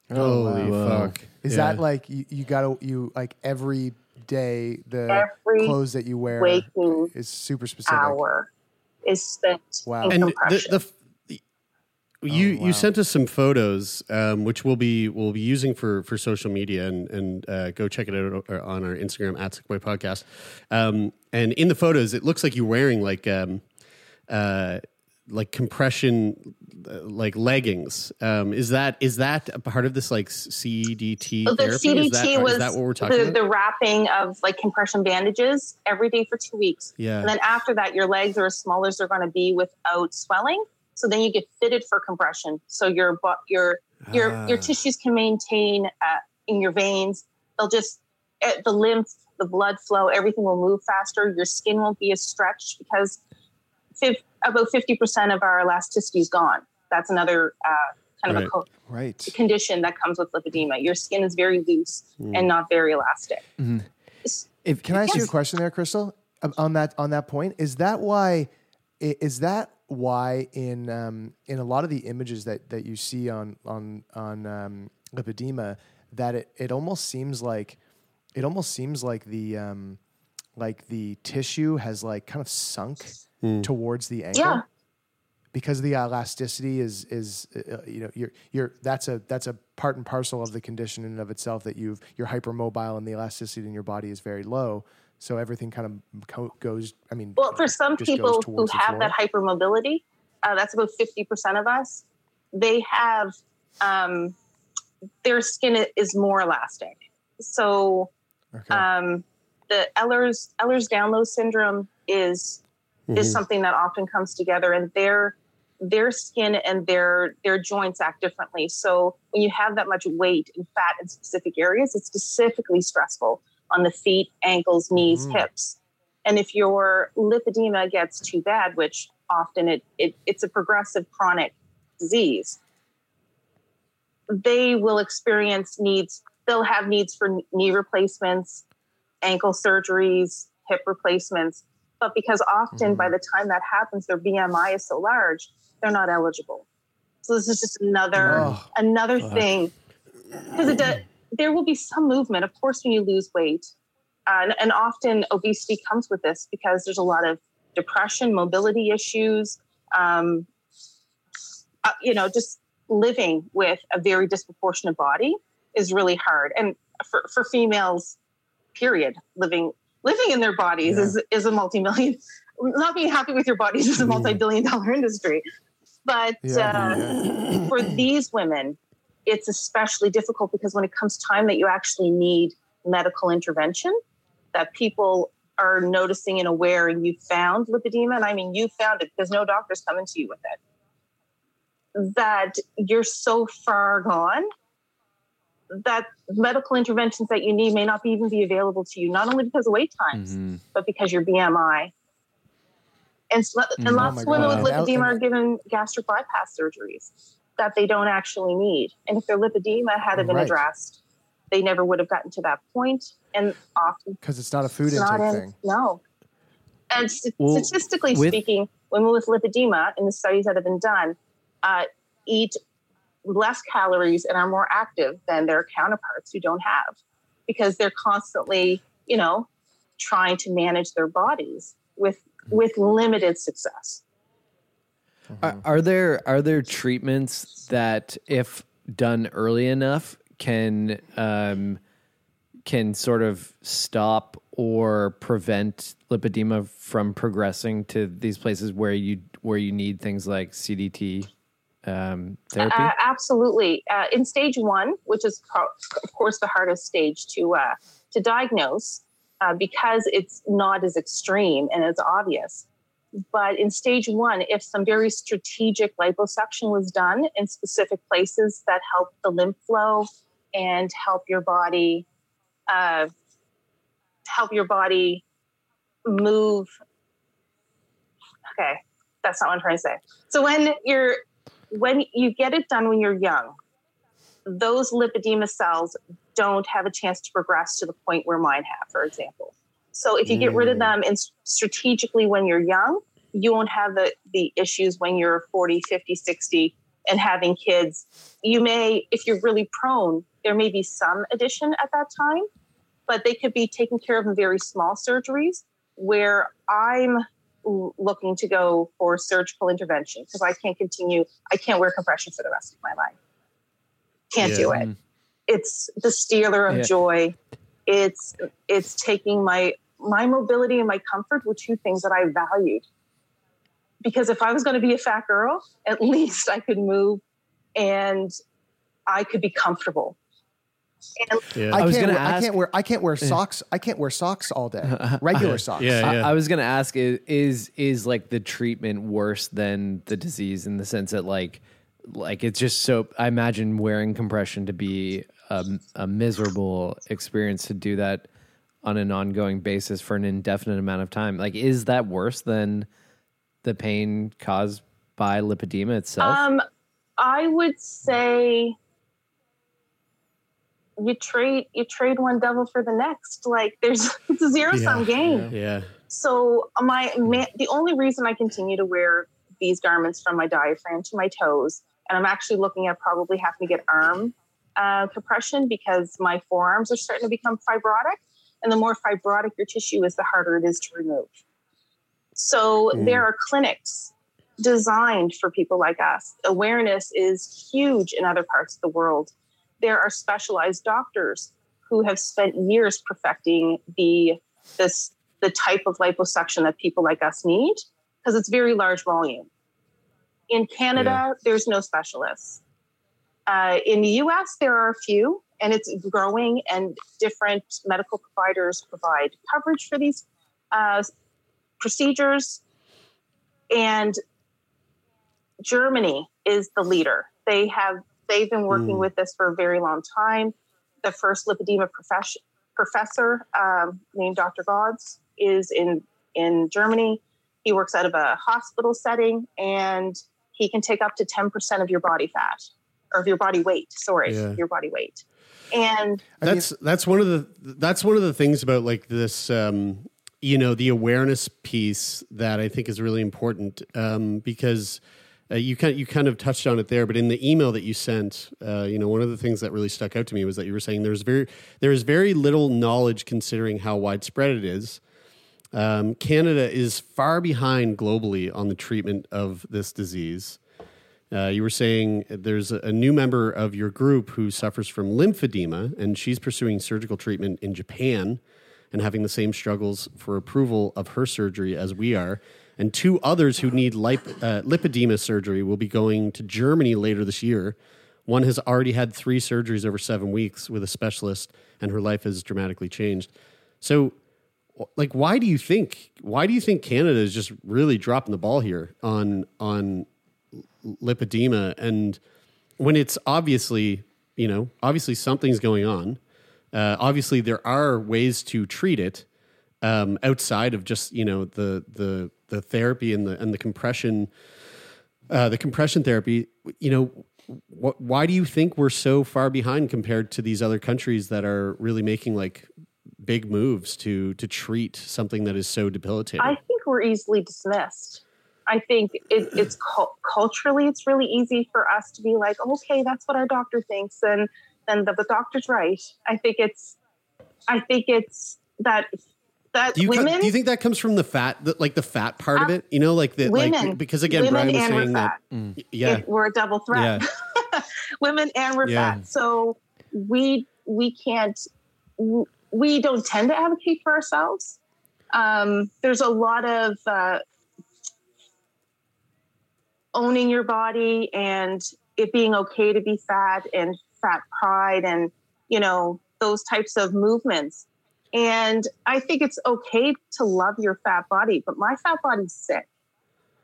Holy wow. fuck! Is Yeah. that like you, you gotta you like every day the Every clothes that you wear waking is super specific. Hour is spent Wow. in and the, compression. the, the you Oh, wow. you sent us some photos, um, which we'll be we'll be using for for social media, and and uh, go check it out uh, on our Instagram at Sickboy Podcast. Um, and in the photos, it looks like you're wearing like um, uh, like compression uh, like leggings. Um, is that is that a part of this like CDT Oh, the therapy? CDT is, that, was is that what we're talking the, about? the wrapping of like compression bandages every day for two weeks. Yeah. And then after that, your legs are as small as they're going to be without swelling. So then you get fitted for compression. So your bu- your your your Ah. tissues can maintain uh, in your veins. They'll just uh, the lymph, the blood flow, everything will move faster. Your skin won't be as stretched because fif- about fifty percent of our elasticity is gone. That's another uh, kind of a co- Right. condition that comes with lipedema. Your skin is very loose Hmm. and not very elastic. If Can I ask you a question there, Crystal? Um, On that on that point, is that why? Is that why in um, in a lot of the images that that you see on on on um, lipedema, that it it almost seems like it almost seems like the um, like the tissue has like kind of sunk towards the ankle. Yeah. because the elasticity is is uh, you know you're you're that's a that's a part and parcel of the condition in and of itself that you've you're hypermobile and the elasticity in your body is very low so everything kind of co- goes i mean Well, for some people who have that hypermobility, uh, that's about 50% of us, they have um, their skin is more elastic. So okay. um, the Ehlers Ehlers Danlos syndrome is Mm-hmm. is something that often comes together, and their their skin and their their joints act differently. So when you have that much weight and fat in specific areas, it's specifically stressful on the feet, ankles, knees, Mhm. hips. And if your lipedema gets too bad, which often it, it it's a progressive chronic disease, they will experience needs. They'll have needs for knee replacements, ankle surgeries, hip replacements. But because often by the time that happens, their BMI is so large, they're not eligible. So this is just another Oh, another thing because it does, there will be some movement, of course, when you lose weight, and, and often obesity comes with this because there's a lot of depression, mobility issues. Um, uh, you know, just living with a very disproportionate body is really hard, and for, for females, period, living living in their bodies Yeah. is is a multi-million. Not being happy with your bodies is a multi-billion dollar industry, but Yeah. uh, for these women, it's especially difficult because when it comes time that you actually need medical intervention, that people are noticing and aware, and you found lipedema, and I mean you found it because no doctor's coming to you with it. That you're so far gone that medical interventions that you need may not be even be available to you, not only because of wait times, Mm-hmm. but because your BMI. And, s- and Oh lots my of women God. with lipedema are given gastric bypass surgeries that they don't actually need. And if their lipedema hadn't been Right. addressed, they never would have gotten to that point. And often because it's not a food intake in, thing no. And st- Well, statistically with- speaking, women with lipedema in the studies that have been done uh, eat less calories and are more active than their counterparts who don't have because they're constantly, you know, trying to manage their bodies with with limited success. Are, are there are there treatments that, if done early enough, can um, can sort of stop or prevent lipedema from progressing to these places where you where you need things like CDT um, therapy? Uh, absolutely. Uh, in stage one, which is pro- of course the hardest stage to uh, to diagnose, uh, because it's not as extreme and as obvious. But in stage one, if some very strategic liposuction was done in specific places that help the lymph flow and help your body, uh, help your body move. Okay, that's not what I'm trying to say. So when you're when you get it done when you're young, those lipedema cells don't have a chance to progress to the point where mine have, for example. So if you get rid of mm. them and strategically when you're young, you won't have the, the issues when you're 40, 50, 60 and having kids. You may, if you're really prone, there may be some addition at that time, but they could be taken care of in very small surgeries where I'm looking to go for surgical intervention because I can't continue, I can't wear compression for the rest of my life. Can't Yeah. do it. It's the stealer of Yeah. joy. It's it's taking my my mobility and my comfort were two things that I valued. Because if I was going to be a fat girl, at least I could move and I could be comfortable. Yeah. I, I was can't gonna wear, I can't wear I can't wear socks. I can't wear socks all day. Regular socks. Yeah, I, yeah. I was gonna ask is, is is like the treatment worse than the disease in the sense that like like it's just so I imagine wearing compression to be a, a miserable experience to do that on an ongoing basis for an indefinite amount of time. Like, is that worse than the pain caused by lipedema itself? Um, I would say you trade you trade one devil for the next. Like there's it's a zero sum game. Yeah. So my ma- the only reason I continue to wear these garments from my diaphragm to my toes, and I'm actually looking at probably having to get arm uh, compression because my forearms are starting to become fibrotic, and the more fibrotic your tissue is, the harder it is to remove. So there are clinics designed for people like us. Awareness is huge in other parts of the world. There are specialized doctors who have spent years perfecting the this the type of liposuction that people like us need because it's very large volume. In Canada, there's no specialists. Uh, in the US, there are a few, and it's growing, and different medical providers provide coverage for these uh, procedures. And Germany is the leader. They have they've been working Mm. with this for a very long time. The first lipedema professor um, named Dr. Gods is in in Germany. He works out of a hospital setting, and he can take up to ten percent of your body fat or of your body weight. Sorry, Yeah. your body weight. And that's that's one of the that's one of the things about like this um you know the awareness piece that I think is really important um because uh, you kind you kind of touched on it there but in the email that you sent uh, you know one of the things that really stuck out to me was that you were saying there's very there is very little knowledge considering how widespread it is. Um, Canada is far behind globally on the treatment of this disease uh, you were saying there's a, new member of your group who suffers from lymphedema, and she's pursuing surgical treatment in Japan and having the same struggles for approval of her surgery as we are. And two others who need lip, uh, lipedema surgery will be going to Germany later this year. One has already had three surgeries over seven weeks with a specialist, and her life has dramatically changed. So, like, why do you think? Why do you think Canada is just really dropping the ball here on on lipedema. And when it's obviously you know obviously something's going on uh, obviously there are ways to treat it um, outside of just you know the the the therapy and the and the compression uh, the compression therapy. You know wh- why do you think we're so far behind compared to these other countries that are really making like big moves to to treat something that is so debilitating? I think we're easily dismissed. I think it, it's cul- culturally, it's really easy for us to be like, okay, that's what our doctor thinks, and then the, the doctor's right. I think it's, I think it's that that Do you, co- women, do you think that comes from the fat, the, like the fat part of it? You know, like the women, like because again, women Brian was and we're saying that. fat. Yeah, It- we're a double threat. women and we're Yeah. fat, so we we can't we don't tend to advocate for ourselves. Um, there's a lot of uh, owning your body and it being okay to be fat and fat pride and you know those types of movements And I think it's okay to love your fat body, but my fat body's sick.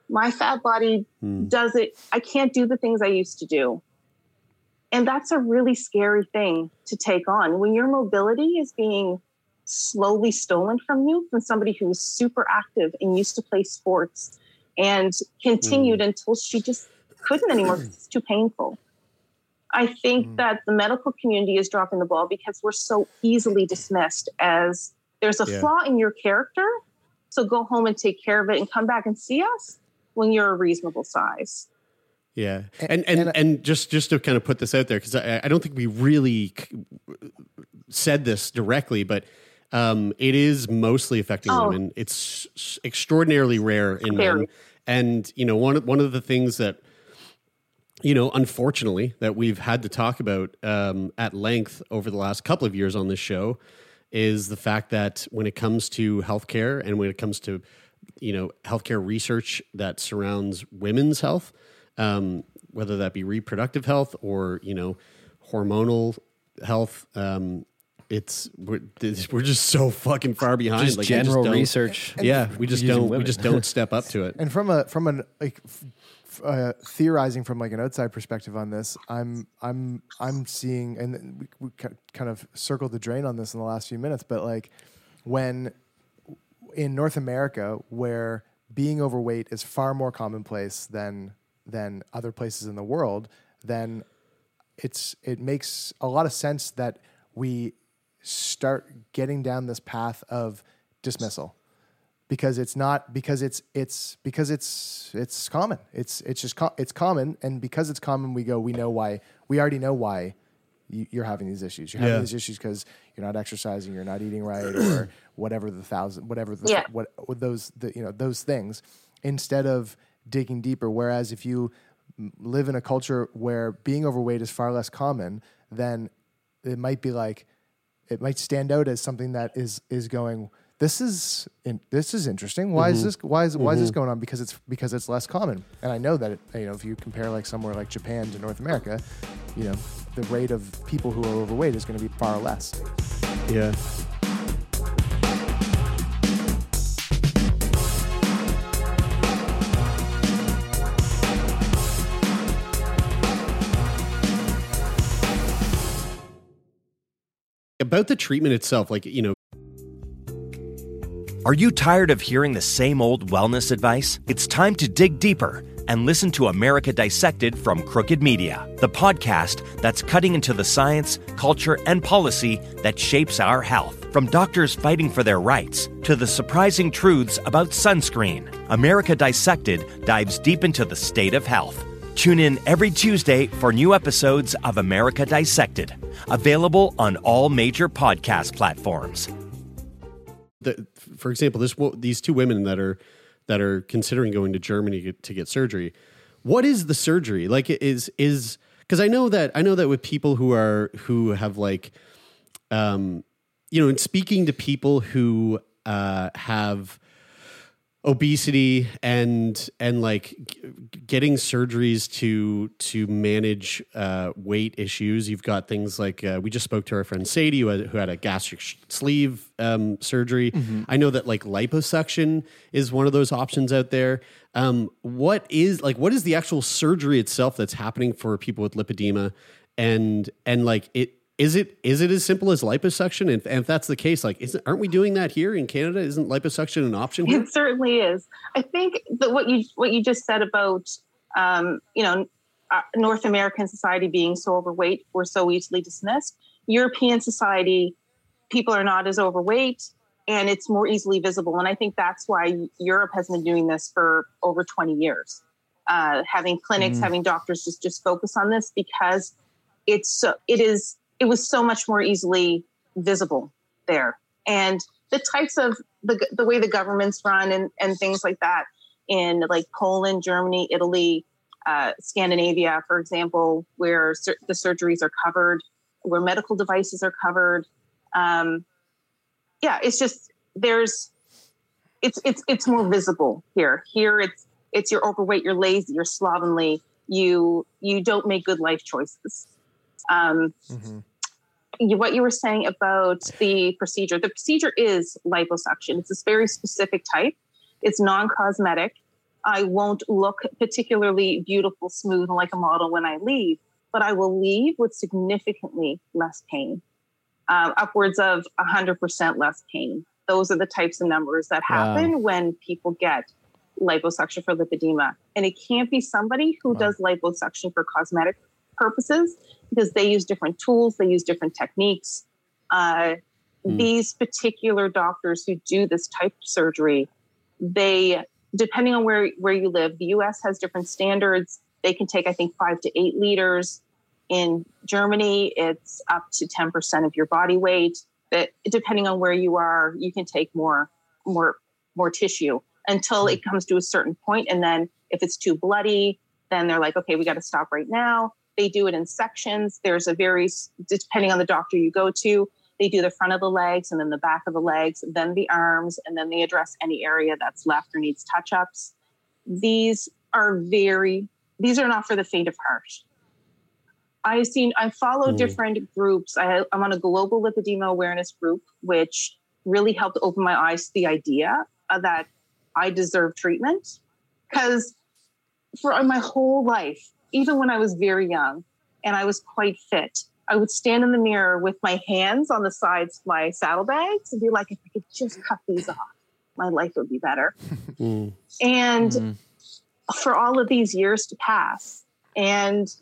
My fat body Hmm. does it. I can't do the things I used to do. And that's a really scary thing to take on. When your mobility is being slowly stolen from you from somebody who is super active and used to play sports and continued mm. until she just couldn't anymore it's too painful. I think mm. that the medical community is dropping the ball because we're so easily dismissed as there's a Yeah. flaw in your character. So go home and take care of it and come back and see us when you're a reasonable size. Yeah, and and and, just just to kind of put this out there because I, I don't think we really said this directly, but um, it is mostly affecting Oh. women. It's extraordinarily rare in men, and you know one of- one of the things that you know unfortunately that we've had to talk about um, at length over the last couple of years on this show is the fact that when it comes to healthcare and when it comes to you know healthcare research that surrounds women's health, um, whether that be reproductive health or you know hormonal health, um, it's we're, this- we're just so fucking far behind. Just we general don't- research. Yeah, we just don't. We just don't step up to it. And from a from an like f- f- uh, theorizing from like an outside perspective on this, I'm I'm I'm seeing, and we, we kind of circled the drain on this in the last few minutes, but like when in North America, where being overweight is far more commonplace than than other places in the world, then it's it makes a lot of sense that we start getting down this path of dismissal. Because it's not because it's it's because it's it's common. It's it's just co- it's common. And because it's common we go we know why we already know why you, you're having these issues. You're having Yeah. these issues because you're not exercising you're not eating right or whatever the thousand whatever the Yeah. what, what those the, you know those things instead of digging deeper. Whereas if you live in a culture where being overweight is far less common then it might be like it might stand out as something that is is going this is in, this is interesting. Why is mm-hmm. this why is why is this mm-hmm. going on? Because it's because it's less common. And i know that it, you know if you compare like somewhere like japan to north america you know the rate of people who are overweight is going to be far less. Yeah. About the treatment itself, like, you know, Are you tired of hearing the same old wellness advice? It's time to dig deeper and listen to America Dissected from Crooked Media, the podcast that's cutting into the science, culture, and policy that shapes our health. From doctors fighting for their rights to the surprising truths about sunscreen, America Dissected dives deep into the state of health. Tune in every Tuesday for new episodes of America Dissected, available on all major podcast platforms. the, for example, this these two women that are that are considering going to Germany to get, surgery. What is the surgery like? Is is because I know that I know that with people who are who have like, um, you know, in speaking to people who uh, have obesity and and like g- getting surgeries to to manage uh, weight issues. You've got things like uh, we just spoke to our friend Sadie who had, who had a gastric sh- sleeve um, surgery. I know that like liposuction is one of those options out there. Um, what is like what is the actual surgery itself that's happening for people with lipedema, and and like it is it is it as simple as liposuction? And, and if that's the case, like isn't aren't we doing that here in Canada? Isn't liposuction an option here? It certainly is. I think that what you what you just said about um, you know uh, North American society being so overweight, we're so easily dismissed. European society, people are not as overweight, and it's more easily visible. And I think that's why Europe has been doing this for over twenty years, uh, having clinics, having doctors just just focus on this because it's so it is it was so much more easily visible there and the types of the, the way the governments run and, and things like that in like Poland, Germany, Italy, uh, Scandinavia, for example, where sur- the surgeries are covered, where medical devices are covered. Um, yeah, it's just there's it's it's it's more visible here. Here, it's it's you're overweight, you're lazy, you're slovenly, you you don't make good life choices. Um, you- what you were saying about the procedure. The procedure is liposuction. It's this very specific type. It's non-cosmetic. I won't look particularly beautiful, smooth, like a model when I leave, but I will leave with significantly less pain, um, upwards of 100% less pain. Those are the types of numbers that happen when people get liposuction for lipedema. And it can't be somebody who does liposuction for cosmetic purposes because they use different tools, they use different techniques. Uh, These particular doctors who do this type of surgery, they, depending on where, where you live, the US has different standards. They can take, I think, five to eight liters. In Germany, it's up to 10% of your body weight. That depending on where you are, you can take more, more, more tissue until it comes to a certain point. And then if it's too bloody, then they're like, okay, we got to stop right now. They do it in sections. There's a very, depending on the doctor you go to, they do the front of the legs and then the back of the legs, then the arms, and then they address any area that's left or needs touch ups. These are very, these are not for the faint of heart. I've seen, I follow Mm. different groups. I, I'm on a global lipedema awareness group, which really helped open my eyes to the idea uh, that I deserve treatment. Because for my whole life, even when I was very young and I was quite fit, I would stand in the mirror with my hands on the sides of my saddlebags and be like, if I could just cut these off, my life would be better. Mm. And mm-hmm. for all of these years to pass, and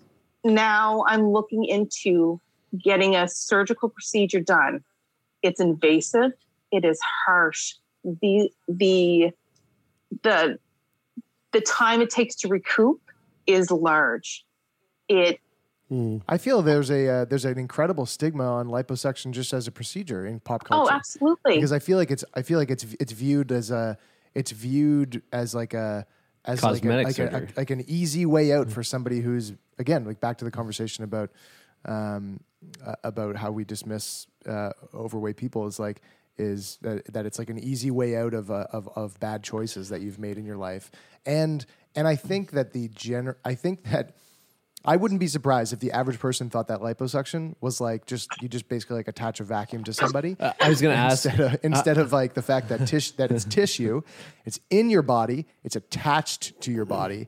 now I'm looking into getting a surgical procedure done. It's invasive, it is harsh. The the the the time it takes to recoup is large. It I feel there's a uh, there's an incredible stigma on liposuction just as a procedure in pop culture. oh, absolutely. because I feel like it's I feel like it's it's viewed as a it's viewed as like a as Cosmetic like, a, like, a, surgery. like an easy way out for somebody who's again like back to the conversation about um, uh, about how we dismiss uh, overweight people is like is that, that it's like an easy way out of, uh, of of bad choices that you've made in your life and and I think that the gener I think that I wouldn't be surprised if the average person thought that liposuction was like just you just basically like attach a vacuum to somebody. Uh, I was gonna ask- instead of, instead of like the fact that tish that it's tissue, it's in your body, it's attached to your body,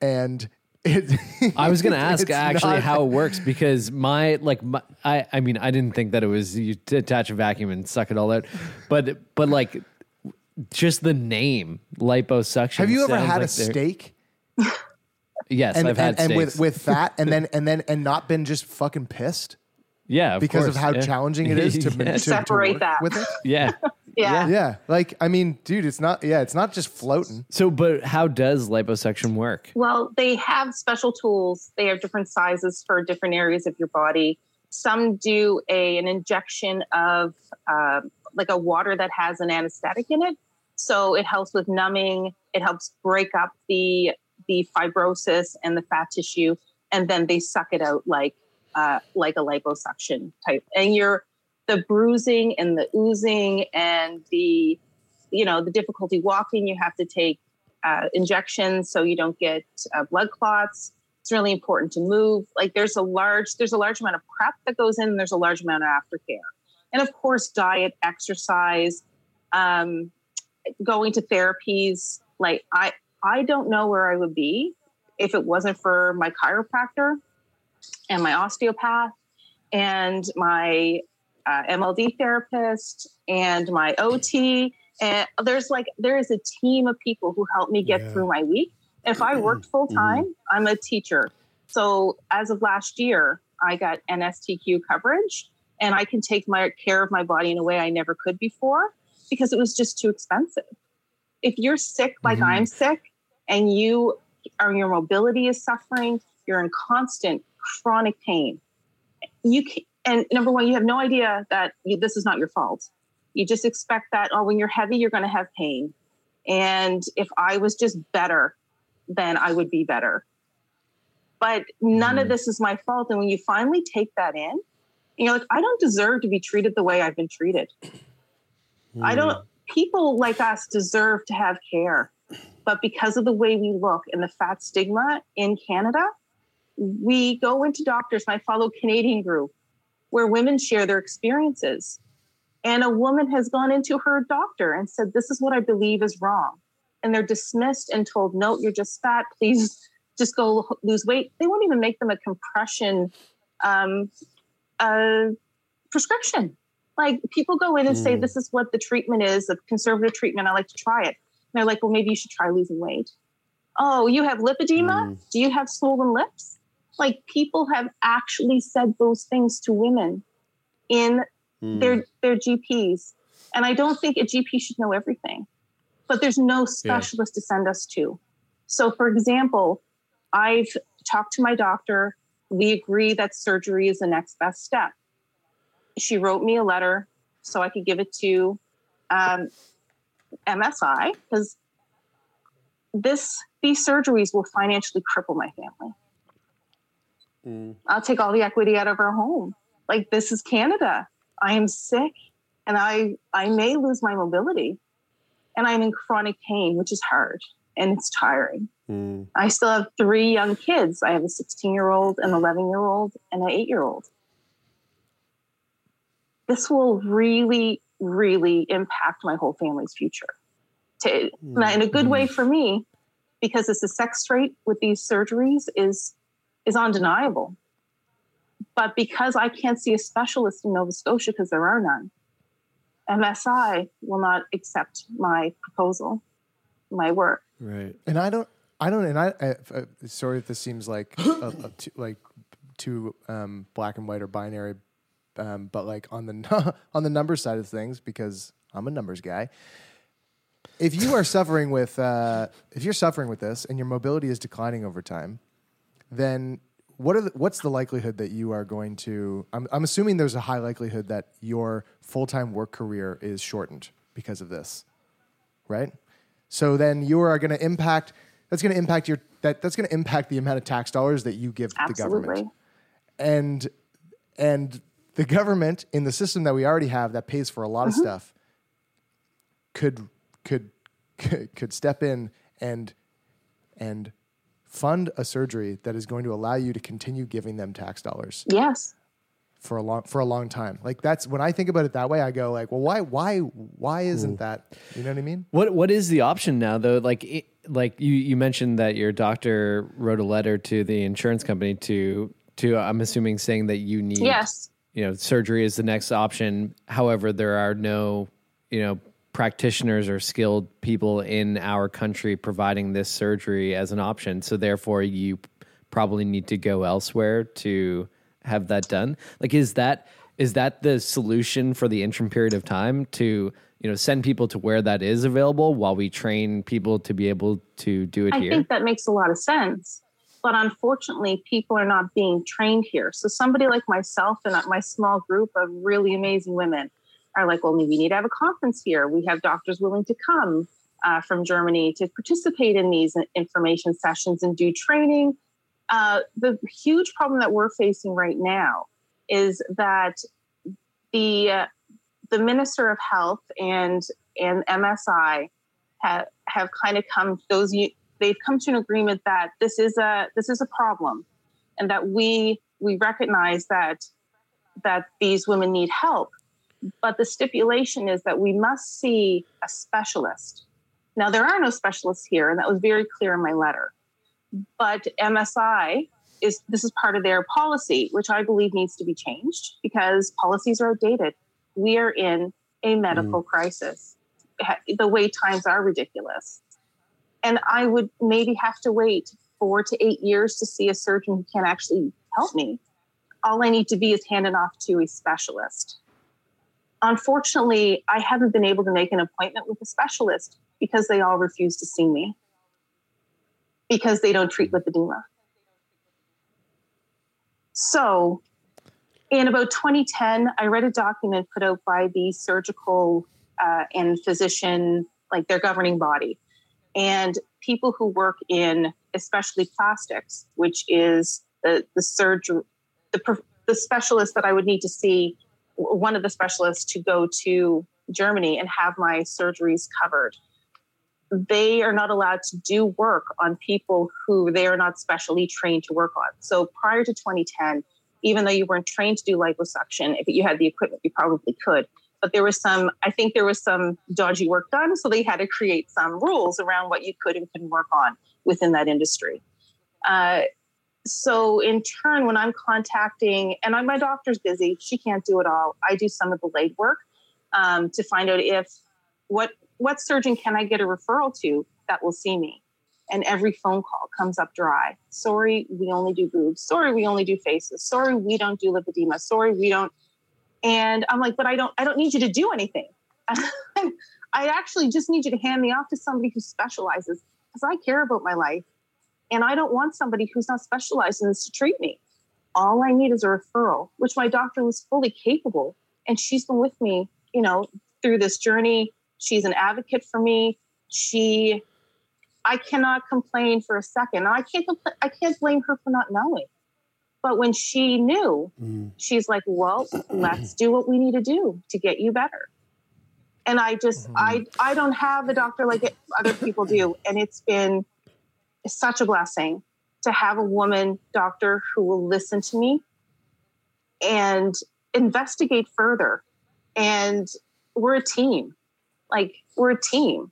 and it. I was going to ask actually not- how it works because my like my, I I mean I didn't think that it was you attach a vacuum and suck it all out, but but like just the name liposuction. Have you ever had like a steak? Yes, and, I've had and, and with with fat, and then and then and not been just fucking pissed. yeah, of because of how yeah. challenging it is to, Yeah. to, to Separate work that. with it. yeah. yeah. Yeah, like I mean, dude, it's not. Yeah, it's not just floating. So, but how does liposuction work? Well, they have special tools. They have different sizes for different areas of your body. Some do a an injection of um, like a water that has an anesthetic in it, so it helps with numbing. It helps break up the the fibrosis and the fat tissue, and then they suck it out like uh, like a liposuction type. And you're the bruising and the oozing and the you know the difficulty walking. You have to take uh, injections so you don't get uh, blood clots. It's really important to move. Like there's a large there's a large amount of prep that goes in. There's a large amount of aftercare, and of course diet, exercise, um, going to therapies. Like I I don't know where I would be if it wasn't for my chiropractor and my osteopath and my uh, MLD therapist and my OT. And there's like, there is a team of people who help me get through my week. If I worked full time, I'm a teacher. So as of last year, I got NSTU coverage and I can take my care of my body in a way I never could before because it was just too expensive. If you're sick like mm-hmm. I'm sick and you or your mobility is suffering, you're in constant chronic pain. You can, and number one, you have no idea that you, this is not your fault. You just expect that oh, when you're heavy, you're going to have pain. And if I was just better, then I would be better. But none of mm-hmm. this is my fault. And when you finally take that in, you're like, I don't deserve to be treated the way I've been treated. I don't, people like us deserve to have care. But because of the way we look and the fat stigma in Canada, we go into doctors, and I follow Canadian group. where women share their experiences. And a woman has gone into her doctor and said, This is what I believe is wrong. And they're dismissed and told, No, you're just fat. Please just go lose weight. They won't even make them a compression um, uh, prescription. Like people go in and say, Mm. This is what the treatment is, a conservative treatment. I like to try it. And they're like, Well, maybe you should try losing weight. Oh, you have lipedema? Do you have swollen lips? Like people have actually said those things to women in their their GPs. And I don't think a GP should know everything. But there's no specialist to send us to. So for example, I've talked to my doctor. We agree that surgery is the next best step. She wrote me a letter so I could give it to um, MSI because this these surgeries will financially cripple my family. I'll take all the equity out of our home. Like this is Canada. I am sick and I I may lose my mobility and I'm in chronic pain, which is hard and it's tiring. Hmm. I still have three young kids. I have a 16 year old, an 11 year old, and an eight year old. This will really, really impact my whole family's future. To, now, in a good hmm. way for me, because the success rate with these surgeries is is undeniable. But because I can't see a specialist in Nova Scotia because there are none, MSI will not accept my proposal, my work. Right. And I don't, I don't, and I, I, sorry if this seems like a, a too, like too um, black and white or binary, um, but like on the on the number side of things, because I'm a numbers guy. If you are suffering with, uh, if you're suffering with this and your mobility is declining over time, then what are the, what's the likelihood that you are going to? I'm, I'm assuming there's a high likelihood that your full time work career is shortened because of this, right? So then you are going to impact. That's going to impact your that that's going to impact the amount of tax dollars that you give the government, Absolutely. and and the government in the system that we already have that pays for a lot of Mhm. stuff could could could could step in and and fund a surgery that is going to allow you to continue giving them tax dollars Yes. For a long for a long time. Like that's when I think about it that way, I go like, well, why why why isn't that? You know what I mean? What what is the option now though? Like it, like you you mentioned that your doctor wrote a letter to the insurance company to to I'm assuming saying that you need Yes. you know surgery is the next option. However, there are no you know practitioners or skilled people in our country providing this surgery as an option. So therefore, you probably need to go elsewhere to have that done. Like, is that is that the solution for the interim period of time to you know send people to where that is available while we train people to be able to do it I here? I think that makes a lot of sense. But unfortunately, people are not being trained here. So somebody like myself and my small group of really amazing women are like, well, we need to have a conference here. We have doctors willing to come uh, from Germany to participate in these information sessions and do training. Uh, the huge problem that we're facing right now is that the uh, the Minister of Health and and MSI have have kind of come those they've come to an agreement that this is a this is a problem, and that we we recognize that that these women need help, but the stipulation is that we must see a specialist. Now there are no specialists here, and that was very clear in my letter. But MSI is this is part of their policy, which I believe needs to be changed because policies are outdated. We are in a medical mm. crisis. The wait times are ridiculous. And I would maybe have to wait four to eight years to see a surgeon who can actually help me. All I need to be is handed off to a specialist. Unfortunately, I haven't been able to make an appointment with a specialist because they all refuse to see me because they don't treat lipedema. So, in about 2010, I read a document put out by the surgical uh, and physician, like their governing body, and people who work in especially plastics, which is the the surgery, the the specialist that I would need to see, one of the specialists to go to Germany and have my surgeries covered. They are not allowed to do work on people who they are not specially trained to work on. So prior to 2010, even though you weren't trained to do liposuction, if you had the equipment, you probably could. But there was some, I think there was some dodgy work done. So they had to create some rules around what you could and couldn't work on within that industry. Uh, so in turn, when I'm contacting, and I, my doctor's busy, she can't do it all. I do some of the late work um, to find out if what what surgeon can I get a referral to that will see me. And every phone call comes up dry. Sorry, we only do boobs. Sorry, we only do faces. Sorry, we don't do lipedema. Sorry, we don't. And I'm like, but I don't. I don't need you to do anything. I actually just need you to hand me off to somebody who specializes because I care about my life and I don't want somebody who's not specialized in this to treat me. All I need is a referral, which my doctor was fully capable. And she's been with me, you know, through this journey. She's an advocate for me. She, I cannot complain for a second. I can't, compl- I can't blame her for not knowing. But when she knew, mm. she's like, well, let's do what we need to do to get you better. And I just, mm. I, I don't have a doctor like it, other people do. And it's been, such a blessing to have a woman doctor who will listen to me and investigate further. And we're a team. Like we're a team.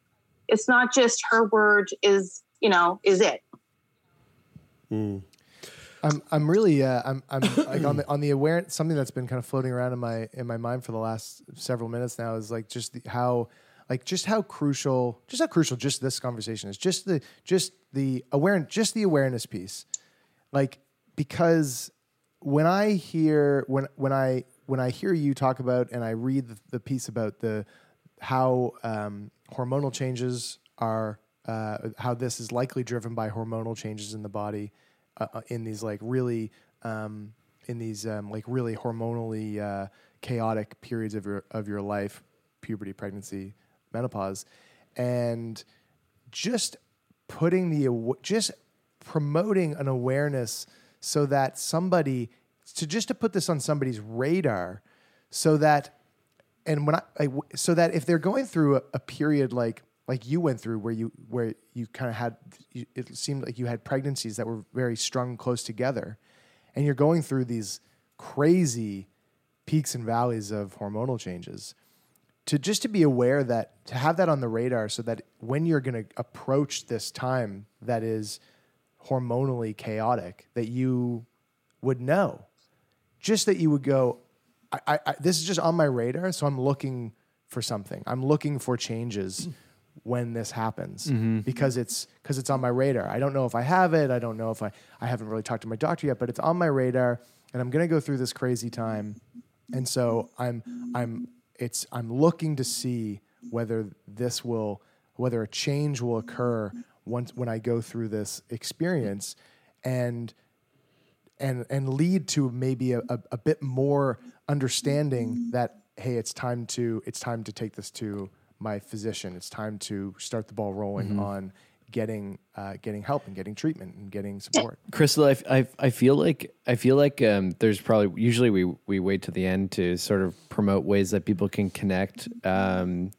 It's not just her word is, you know, is it. Mm. I'm I'm really uh, I'm I'm like on the on the awareness something that's been kind of floating around in my in my mind for the last several minutes now is like just the, how like just how crucial just how crucial just this conversation is just the just the awareness just the awareness piece like because when i hear when when i when i hear you talk about and i read the, the piece about the how um, hormonal changes are uh, how this is likely driven by hormonal changes in the body uh, uh in these like really um, in these um, like really hormonally uh, chaotic periods of your of your life puberty pregnancy menopause, and just putting the just promoting an awareness so that somebody to just to put this on somebody's radar so that and when I, I so that if they're going through a, a, period like like you went through where you where you kind of had it seemed like you had pregnancies that were very strung close together and you're going through these crazy peaks and valleys of hormonal changes to just to be aware that to have that on the radar so that when you're going to approach this time that is hormonally chaotic that you would know. Just that you would go I, I, this is just on my radar so i'm looking for something. I'm looking for changes when this happens mm-hmm. because it's because it's on my radar. I don't know if i have it. I don't know if i i haven't really talked to my doctor yet but it's on my radar and i'm going to go through this crazy time. And so i'm i'm it's I'm looking to see whether this will whether a change will occur once when I go through this experience. And and and lead to maybe a, a, a bit more understanding that hey it's time to it's time to take this to my physician it's time to start the ball rolling mm-hmm. on getting uh, getting help and getting treatment and getting support. Crystal, I, I, I feel like I feel like um, there's probably usually we we wait to the end to sort of promote ways that people can connect um,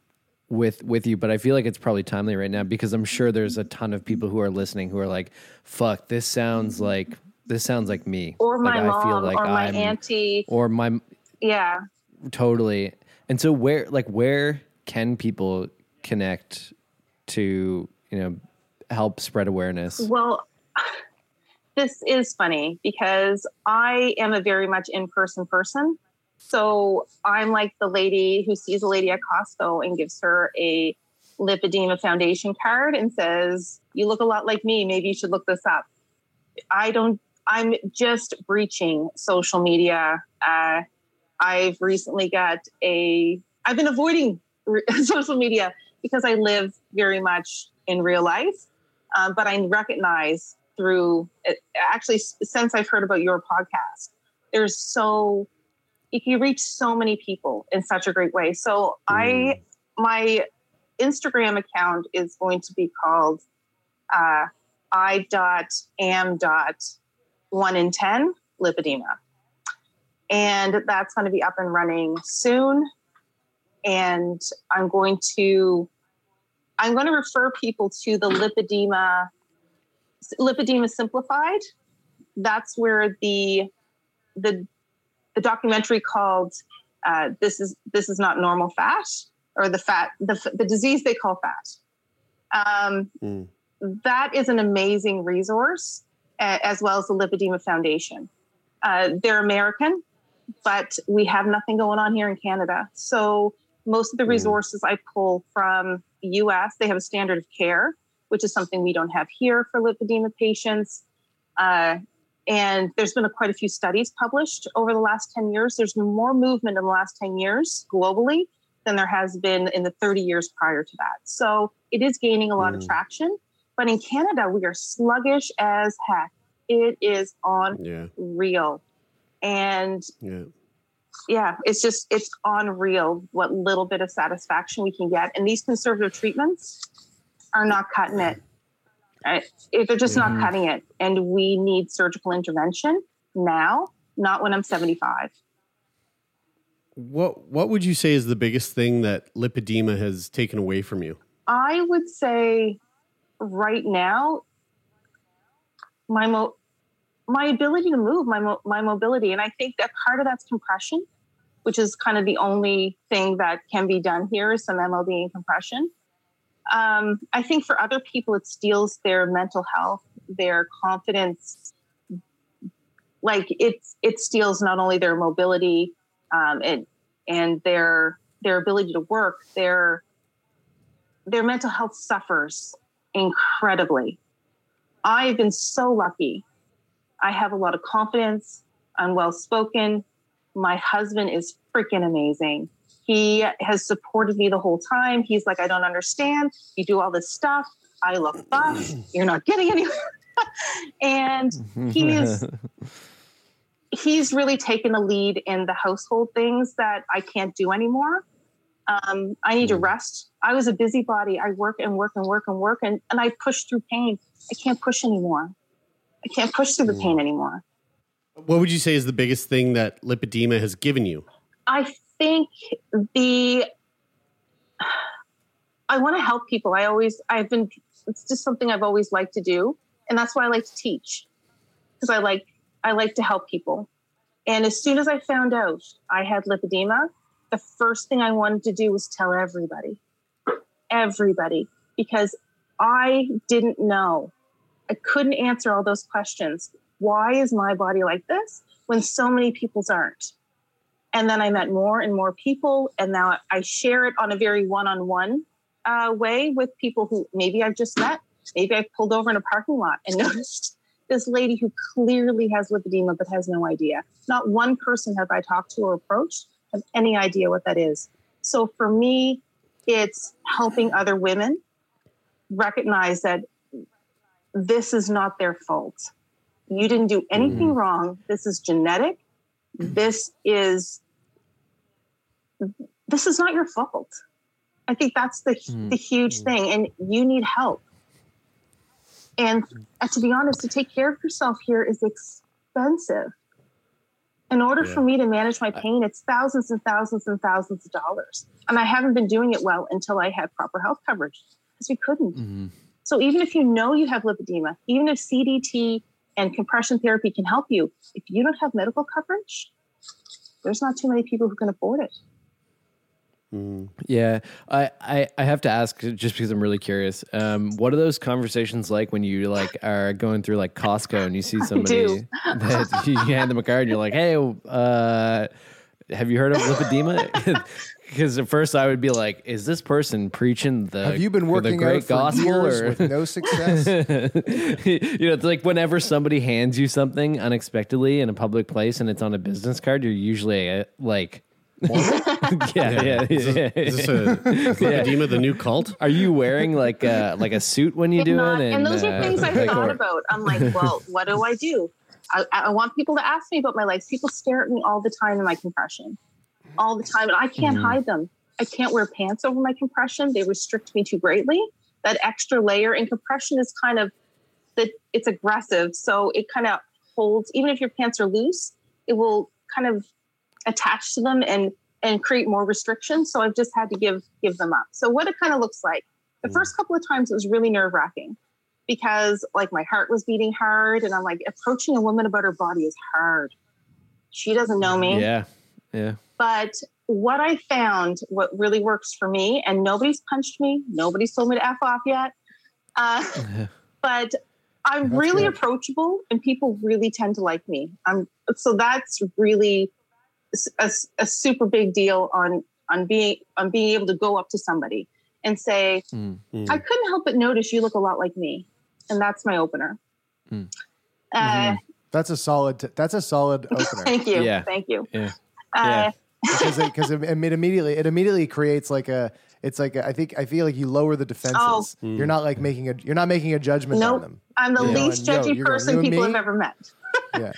with with you, but I feel like it's probably timely right now because I'm sure there's a ton of people who are listening who are like, "Fuck, this sounds like this sounds like me," or my like, mom, I feel like or my I'm, auntie, or my yeah, totally. And so where like where can people connect to you know help spread awareness? Well, this is funny because I am a very much in person person. So I'm like the lady who sees a lady at Costco and gives her a lipedema foundation card and says, You look a lot like me. Maybe you should look this up. I don't, I'm just breaching social media. Uh, I've recently got a, I've been avoiding social media because I live very much in real life. Um, but I recognize through actually since I've heard about your podcast, there's so you can reach so many people in such a great way. So mm. I my Instagram account is going to be called uh, I dot am dot one in ten lipedema, and that's going to be up and running soon. And I'm going to I'm going to refer people to the lipedema, lipedema simplified. That's where the the the documentary called uh, "This is This is not normal fat" or the fat the the disease they call fat. Um, Mm. that is an amazing resource, as well as the Lipedema Foundation. Uh, they're American, but we have nothing going on here in Canada. So most of the resources I pull from the US, they have a standard of care, which is something we don't have here for lipedema patients. Uh, and there's been a, quite a few studies published over the last 10 years. There's been more movement in the last 10 years globally than there has been in the 30 years prior to that. So it is gaining a lot of Mm. traction. But in Canada, we are sluggish as heck. It is Yeah. unreal. And Yeah. yeah, it's just it's unreal what little bit of satisfaction we can get. And these conservative treatments are not cutting it. Right? If They're just Mhm. not cutting it. And we need surgical intervention now, not when I'm 75. What What would you say is the biggest thing that lipedema has taken away from you? I would say right now, my mo- my ability to move, my mo- my mobility, and I think that part of that's compression, which is kind of the only thing that can be done here is some MLD and compression. Um, I think for other people, it steals their mental health, their confidence. Like it's it steals not only their mobility, um, and and their their ability to work, their their mental health suffers incredibly. I've been so lucky. I have a lot of confidence. I'm well spoken. My husband is freaking amazing. He has supported me the whole time. He's like, I don't understand. You do all this stuff. I look buff. You're not getting anywhere. and he's he's really taken the lead in the household things that I can't do anymore. Um, I need to rest. I was a busybody. I work and work and work and work, and, and I push through pain. I can't push anymore. I can't push through the pain anymore. What would you say is the biggest thing that lipedema has given you? I think the I want to help people. I always I've been it's just something I've always liked to do, and that's why I like to teach because I like I like to help people. And as soon as I found out I had lipedema, the first thing I wanted to do was tell everybody, everybody, because I didn't know. I couldn't answer all those questions. Why is my body like this when so many people's aren't? And then I met more and more people, and now I share it on a very one-on-one uh, way with people who maybe I've just met. Maybe I pulled over in a parking lot and noticed this lady who clearly has lipedema but has no idea. Not one person have I talked to or approached have any idea what that is. So for me, it's helping other women recognize that this is not their fault. You didn't do anything mm-hmm. wrong. This is genetic. This is this is not your fault. I think that's the mm-hmm. the huge mm-hmm. thing, and you need help. And to be honest, to take care of yourself here is expensive. In order for me to manage my pain, it's thousands and thousands and thousands of dollars. And I haven't been doing it well until I had proper health coverage because we couldn't. Mm-hmm. So even if you know you have lipedema, even if CDT and compression therapy can help you, if you don't have medical coverage, there's not too many people who can afford it. Yeah, I, I, I have to ask just because I'm really curious. Um, what are those conversations like when you like are going through like Costco and you see somebody that you hand them a card and you're like, hey, uh, have you heard of lipedema? Because at first I would be like, is this person preaching the Have you been working the great out for gospel years or with no success? you know, it's like whenever somebody hands you something unexpectedly in a public place and it's on a business card, you're usually uh, like, yeah, yeah, yeah, yeah, Is this a lipedema, the new cult? Are you wearing like a like a suit when you do it? and those are uh, things I like, thought or- about. I'm like, well, what do I do? I, I want people to ask me about my legs. People stare at me all the time in my compression, all the time, and I can't Mhm. hide them. I can't wear pants over my compression. They restrict me too greatly. That extra layer in compression is kind of that it's aggressive, so it kind of holds. Even if your pants are loose, it will kind of attach to them and and create more restrictions. So I've just had to give give them up. So what it kind of looks like. The first couple of times it was really nerve wracking because like my heart was beating hard and I'm like approaching a woman about her body is hard. She doesn't know me. Yeah. Yeah. But what I found, what really works for me, and nobody's punched me, nobody's told me to F off yet. Uh, but I'm That's really good. approachable and people really tend to like me. I'm so that's really a, s- a super big deal on on being on being able to go up to somebody and say, Mm. I couldn't help but notice you look a lot like me. And that's my opener. Mm. Uh, That's a solid. T- that's a solid opener. Thank you. Yeah. Thank you. Yeah. Uh, because it, because it, it immediately it immediately creates like a it's like a, I think I feel like you lower the defenses. Oh. You're not like making a you're not making a judgment on them. I'm the You're least going, judgy you're going, person people me? have ever met. Yeah,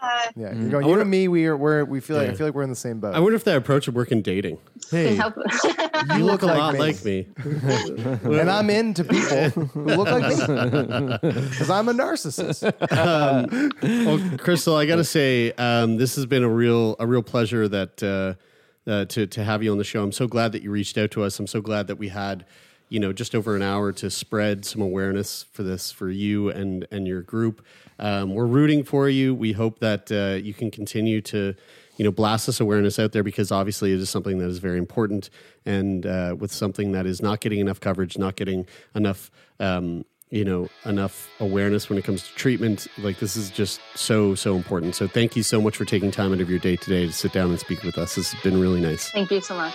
yeah. Mm. You're going. You wonder- and me, we are we're we feel like I feel like we're in the same boat. I wonder if that approach would work in dating. hey, You look a like lot me. like me. and I'm into people who look like me because I'm a narcissist. um, well, Crystal, I got to say, um, this has been a real a real pleasure that uh, uh, to to have you on the show. I'm so glad that you reached out to us. I'm so glad that we had you know just over an hour to spread some awareness for this for you and and your group. Um, we're rooting for you. We hope that uh, you can continue to you know blast this awareness out there because obviously it is something that is very important and uh, with something that is not getting enough coverage, not getting enough. Um, you know enough awareness when it comes to treatment like this is just so so important so thank you so much for taking time out of your day today to sit down and speak with us It's been really nice Thank you so much.